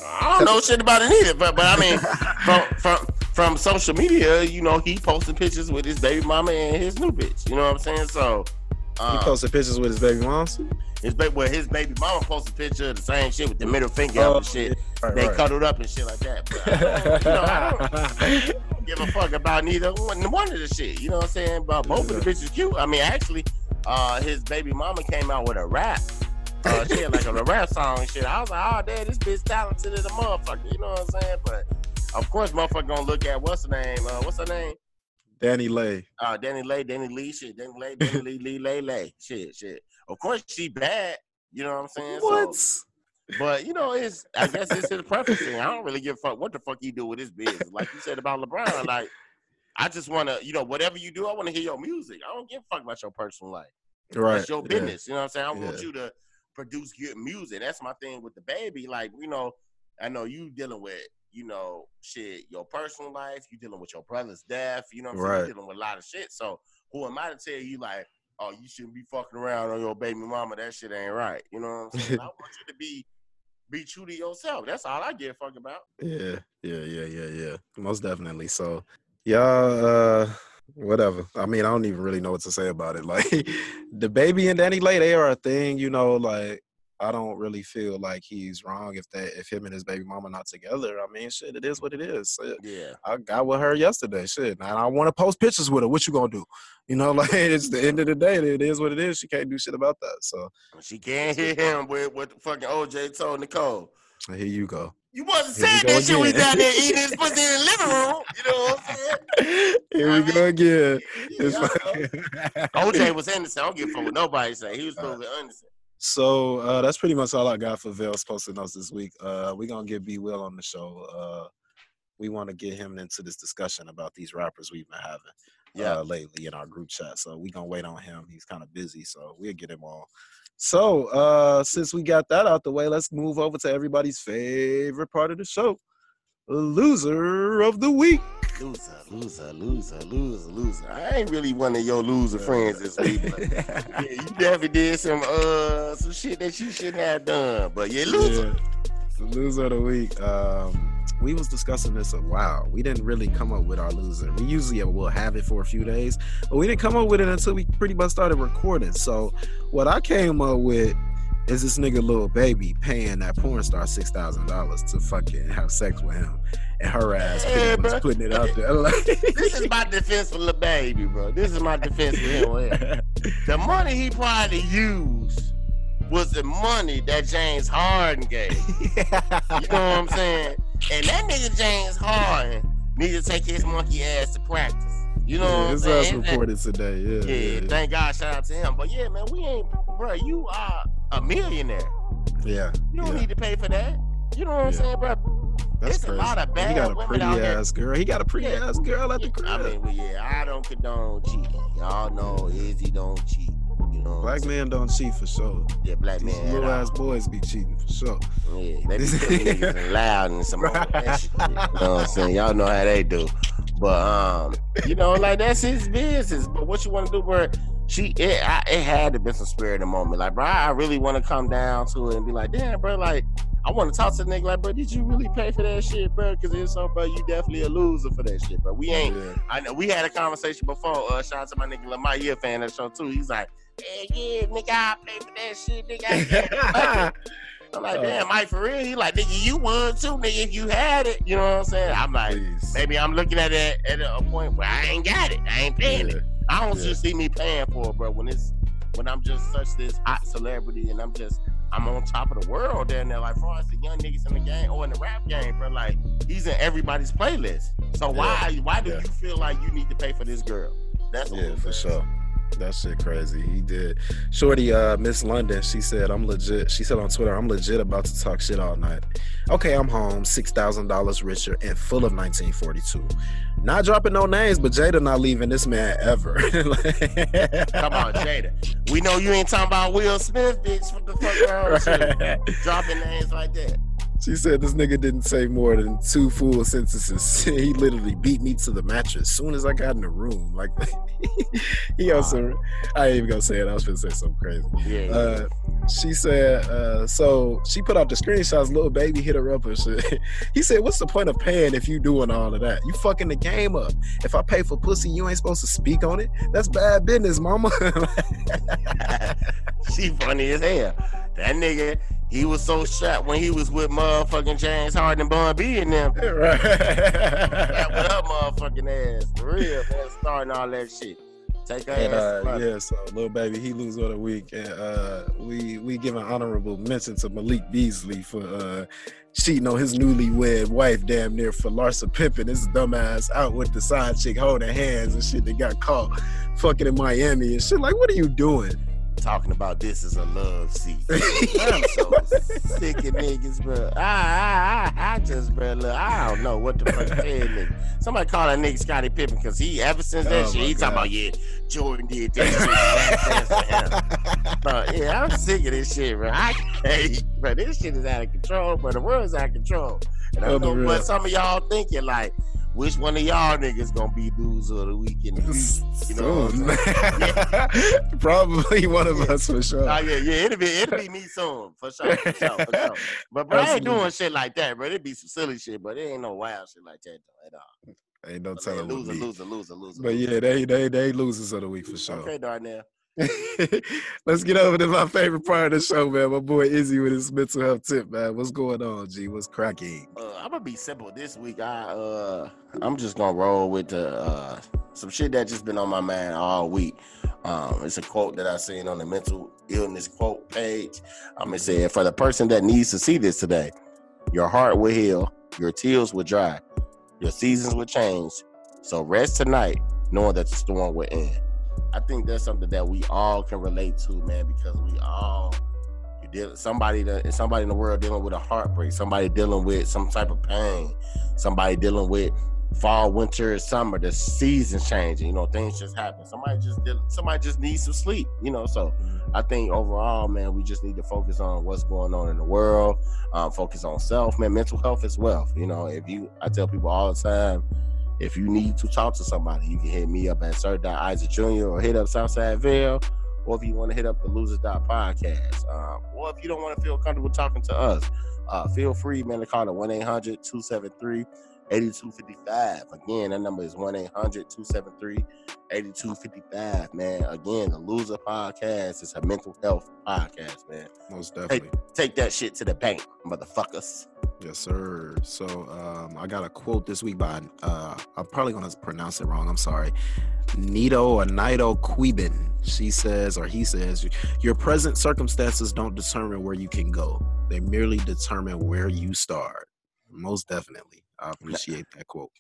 I don't know shit about it either, but but I mean, from from from social media, you know, he posting pictures with his baby mama and his new bitch. You know what I'm saying? So, He uh, posted pictures with his baby moms. his baby, well, his baby mama posted a picture of the same shit with the middle finger up and shit. right, They right. cuddled up and shit like that. But I don't, you know, I don't, I don't give a fuck about neither one, one of the shit. You know what I'm saying? But both of the bitches cute. I mean, actually, uh, his baby mama came out with a rap. Uh, she had like a rap song and shit. I was like, oh, damn, this bitch talented as a motherfucker. You know what I'm saying? But of course, motherfucker gonna look at what's her name? Uh, what's her name? Danny Lay. Uh, Danny Lay, Danny Lee, shit. Danny Lay, Danny Lee, Lee, Lay, Lay, shit, shit. Of course, she bad. You know what I'm saying? What? So, but you know, it's I guess it's his preference. I don't really give a fuck what the fuck he do with his business. Like you said about LeBron, like I just wanna, you know, whatever you do, I wanna hear your music. I don't give a fuck about your personal life. right. That's your yeah. business. You know what I'm saying? I want you to produce good music. That's my thing with DaBaby. Like, you know, I know you dealing with, you know, shit, your personal life, you dealing with your brother's death, you know what I'm saying? Right. You dealing with a lot of shit. So who am I to tell you like, oh, you shouldn't be fucking around on your baby mama. That shit ain't right. You know what I'm saying? I want you to be be true to yourself. That's all I give a fuck about. Yeah, yeah, yeah, yeah, yeah. Most definitely. So, y'all, uh, whatever. I mean, I don't even really know what to say about it. Like, DaBaby and Danny Lay, they are a thing. You know, like I don't really feel like he's wrong if that if him and his baby mama not together. I mean, shit, it is what it is. Shit, Yeah. I got with her yesterday. Shit, and I want to post pictures with her. What you gonna do? You know, like it's the end of the day. It is what it is. She can't do shit about that. So She can't hear him with what the fucking OJ told Nicole. here you go. You wasn't Here saying that shit when we down there eating his pussy in the living room. You know what I'm saying? Here we go again. Yeah, It's I know. fucking- OJ was innocent. I don't give a fuck what nobody say. He was uh, supposed to be innocent. So uh, that's pretty much all I got for Vale's posting notes this week. Uh, we're gonna get B Will on the show. Uh, we want to get him into this discussion about these rappers we've been having Yeah. uh, lately in our group chat. So we're gonna wait on him. He's kind of busy, so we'll get him on. So uh, since we got that out the way, let's move over to everybody's favorite part of the show, loser of the week. Loser, loser, loser, loser, loser. I ain't really one of your loser friends this week. But yeah, you definitely did some uh some shit that you shouldn't have done. But yeah, loser. Yeah. Loser of the week. Um, we was discussing this a while. We didn't really come up with our loser. We usually will have it for a few days, but we didn't come up with it until we pretty much started recording. So what I came up with is this nigga Lil Baby paying that porn star six thousand dollars to fucking have sex with him, and her ass much bruh. putting it out there. Like, This is my defense for the baby, bro. This is my defense for him. The money he probably used was the money that James Harden gave. You know what I'm saying? And that nigga James Harden need to take his monkey ass to practice. You know Yeah, what I'm his ass reported today. Yeah, Yeah, yeah, yeah. thank God, shout out to him. But yeah, man, we ain't, bro. You are a millionaire. yeah. You don't yeah. need to pay for that. You know what I'm saying, bro? That's There's a crazy. lot of bad. he got a pretty ass girl. He got a pretty Yeah. ass girl at the crib. I mean, well, yeah, I don't condone cheating. Y'all know Izzy don't cheat. You know, Black man don't cheat for sure. yeah, black These man. little ass boys be cheating for sure. Yeah, they be and loud and some that shit. You know what I'm saying? Y'all know how they do. But um, you know, like that's his business. But what you want to do, bro? She it I, it had to be some spirit in the moment. Like, bro, I really want to come down to it and be like, damn, bro, like I want to talk to the nigga like, bro, did you really pay for that shit, bro? Because if so, bro, you definitely a loser for that shit, bro. We ain't. Yeah. I know we had a conversation before. Uh, shout out to my nigga Lamar, he a fan of the show too. He's like, yeah, yeah, nigga, I pay for that shit, nigga. I can't fuck it." I'm like, Oh. damn, Mike, for real? He like, nigga, you would too, nigga, if you had it. You know what I'm saying? I'm like, Please. maybe I'm looking at it at a point where I ain't got it. I ain't paying Yeah. it. I don't Yeah. just see me paying for it, bro. When it's when I'm just such this hot celebrity and I'm just I'm on top of the world down there. Like, far as the young niggas in the game or in the rap game, bro, like he's in everybody's playlist. So why why do Yeah. you feel like you need to pay for this girl? That's what Yeah, for sure. That shit crazy. He did. Shorty, uh, Miss London, she said, I'm legit. She said on Twitter, I'm legit about to talk shit all night. Okay, I'm home, $6,000 richer and full of 1942. Not dropping no names, but Jada not leaving this man ever. Come on, Jada. We know you ain't talking about Will Smith, bitch. What the fuck wrong you? Dropping names like that. She said this nigga didn't say more than two full sentences. he literally beat me to the mattress as soon as I got in the room. Like he also, I ain't even gonna say it. I was gonna say something crazy. Yeah. yeah. Uh, she said, uh, so she put out the screenshots. Lil Baby hit her up and shit. he said, "What's the point of paying if you doing all of that? You fucking the game up. If I pay for pussy, you ain't supposed to speak on it. That's bad business, mama." she funny as hell. That nigga, he was so shot when he was with motherfucking James Harden and Bun B and them. right. That with her motherfucking ass. For real, man. Starting all that shit. Take her And ass. uh, yeah, so Lil Baby, he lose all the week, and uh, we we give an honorable mention to Malik Beasley for uh, cheating on his newlywed wife, damn near for Larsa pimping his dumbass out with the side chick holding hands and shit. That got caught fucking in Miami and shit. Like, what are you doing? Talking about this is a love seat. I'm so sick of niggas, bro. I, I, I, I just, bro, look, I don't know what the fuck to tell nigga. Somebody call that nigga Scottie Pippen because he, ever since that Oh, shit, he talking about, yeah, Jordan did that shit. Last dance for him. Bro, yeah, I'm sick of this shit, bro. I can't, bro. This shit is out of control, bro. The world's out of control. And I know what some of y'all thinking, like, which one of y'all niggas gonna be loser of the week in the future? You know Soon. Probably one of us for sure. Oh yeah, yeah, it'll be it'll be me soon for sure, for sure, for sure. But bro, I ain't doing shit like that, bro. It'd be some silly shit, but it ain't no wild shit like that though at all. Ain't no telling what loser, loser, loser, loser. But yeah, they they they losers of the week for sure. Okay, Darnell. Let's get over to my favorite part of the show, man. My boy Izzy with his mental health tip, man. What's going on, G? What's cracking? Uh, I'm gonna be simple this week. I uh, I'm just gonna roll with the uh, some shit that just been on my mind all week. Um, it's a quote that I seen on the mental illness quote page. I'm gonna say for the person that needs to see this today, your heart will heal, your tears will dry, your seasons will change. So rest tonight, knowing that the storm will end. I think that's something that we all can relate to, man, because we all you deal somebody that somebody in the world dealing with a heartbreak, somebody dealing with some type of pain, somebody dealing with fall, winter, summer, the seasons changing, you know, things just happen. Somebody just deal, somebody just needs some sleep, you know. So I think overall, man, we just need to focus on what's going on in the world, um, focus on self, man, mental health as well. You know, if you I tell people all the time, If you need to talk to somebody, you can hit me up at Sir Isaac Jr. or hit up Southside Vale. Or if you want to hit up the Losers Podcast. Um, or if you don't want to feel comfortable talking to us, uh, feel free, man, to call it 1 800 273 8255. Again, that number is 1 800 273 8255, man. Again, the Loser Podcast is a mental health podcast, man. Most Take, definitely. take that shit to the bank, motherfuckers. Yes, sir. So um, I got a quote this week by uh, I'm probably gonna pronounce it wrong. I'm sorry. Nito or Nido Qubein. She says, or he says, your present circumstances don't determine where you can go. They merely determine where you start. Most definitely. I appreciate that quote.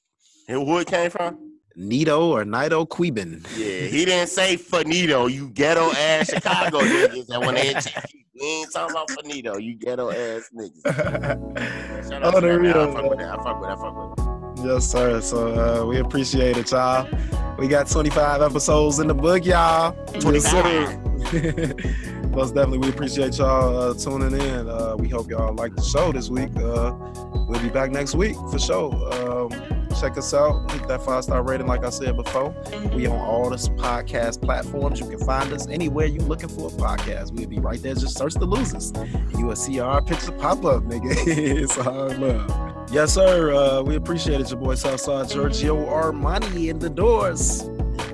And who it came from? Nito or Nito Qubein. Yeah, he didn't say Finito, you ghetto ass Chicago niggas. And when they attack you, we ain't talking about Finito, you ghetto ass niggas. Shout out Oh, to that. I fuck with that. I fuck with that. I fuck with that. Yes, sir. So uh, we appreciate it, y'all. We got 25 episodes in the book, y'all. 25. Most definitely, we appreciate y'all uh, tuning in. Uh, we hope y'all like the show this week. Uh, we'll be back next week for sure. Um, check us out. Hit that five star rating, like I said before. We on all the podcast platforms. You can find us anywhere you looking for a podcast. We'll be right there. Just search the losers. You will see our picture pop up, nigga. it's all love. Yes, sir. Uh, we appreciate it. Your boy Southside Giorgio Armani in the doors.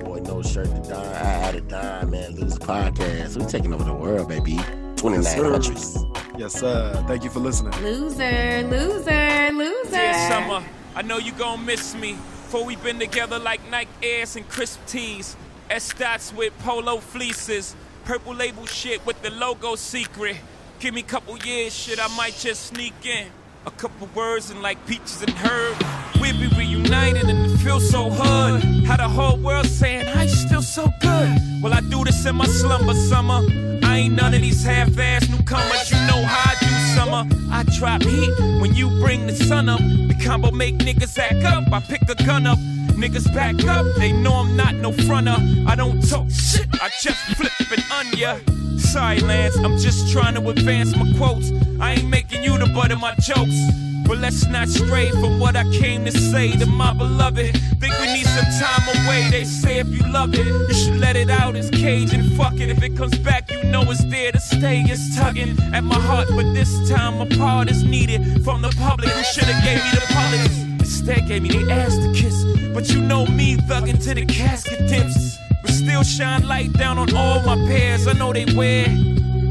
Boy, no shirt to die, I had a dime, man. Lose podcast. We taking over the world, baby. 29 Yes, sir. countries. Yes, sir. Thank you for listening. Loser, loser, loser. Dear summer, I know you gonna miss me. For we been together like Nike Airs and crisp tees. S dots with polo fleeces. Purple label shit with the logo secret. Give me a couple years, shit, I might just sneak in. A couple words and like peaches and herb. We'll be reunited it so hood. How the whole world saying, I still so good. Well, I do this in my slumber summer. I ain't none of these half-ass newcomers. You know how I do summer. I drop heat when you bring the sun up. The combo make niggas act up. I pick a gun up. Niggas back up. They know I'm not no fronter. I don't talk shit. I just flip it on ya. Sorry, Lance. I'm just trying to advance my quotes. I ain't making you the butt of my jokes. But let's not stray from what I came to say to my beloved. Think we need some time away. They say if you love it, you should let it out. It's cage and fuck it. If it comes back, you know it's there to stay. It's tugging at my heart, but this time a part is needed from the public who should've gave me the politics. Instead, gave me the ass to kiss. But you know me, thugging to the casket dips. But still shine light down on all my pairs. I know they wear.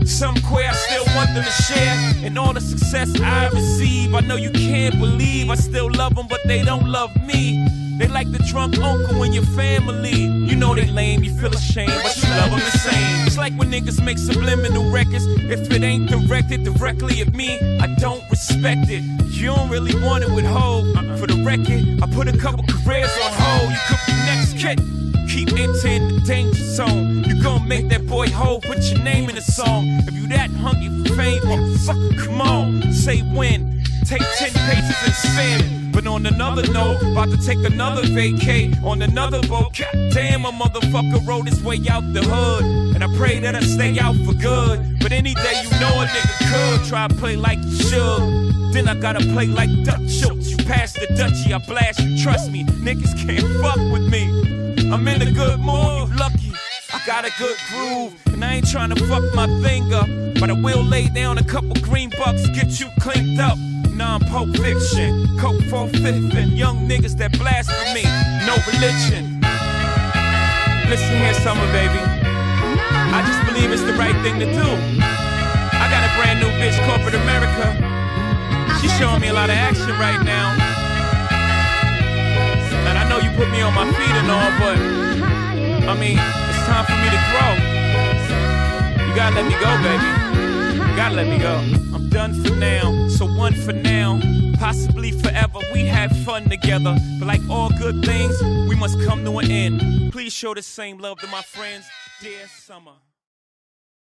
Some queer, I still want them to share. And all the success I receive, I know you can't believe. I still love them, but they don't love me. They like the drunk uncle in your family. You know they lame, you feel ashamed, but you love them the same. It's like when niggas make subliminal records. If it ain't directed directly at me, I don't respect it. You don't really want it with Hov. For the record, I put a couple careers on hold. You could be next kid. Keep entering the danger zone. You gon' make that boy Hov put your name in the song. If you that hungry for fame, motherfucker, come on. Say when. Take 10 pages and spin it. But on another note, about to take another vacay on another boat. Damn, a motherfucker rode his way out the hood. And I pray that I stay out for good. But any day you know a nigga could try to play like you should. Then I gotta play like Dutch Schultz. You pass the Dutchie, I blast you. Trust me, niggas can't fuck with me. I'm in a good mood, you lucky. I got a good groove, and I ain't trying to fuck my thing up. But I will lay down a couple green bucks, get you cleaned up. Non Pulp Fiction, Coke for fifth, and young niggas that blasphemy, no religion. Listen here, summer baby. I just believe it's the right thing to do. I got a brand new bitch, corporate America. She's showing me a lot of action right now. And I know you put me on my feet and all, but I mean, it's time for me to grow. You gotta let me go, baby. You gotta let me go. I'm done for now, so one for now. Possibly forever, we had fun together. But like all good things, we must come to an end. Please show the same love to my friends, dear summer.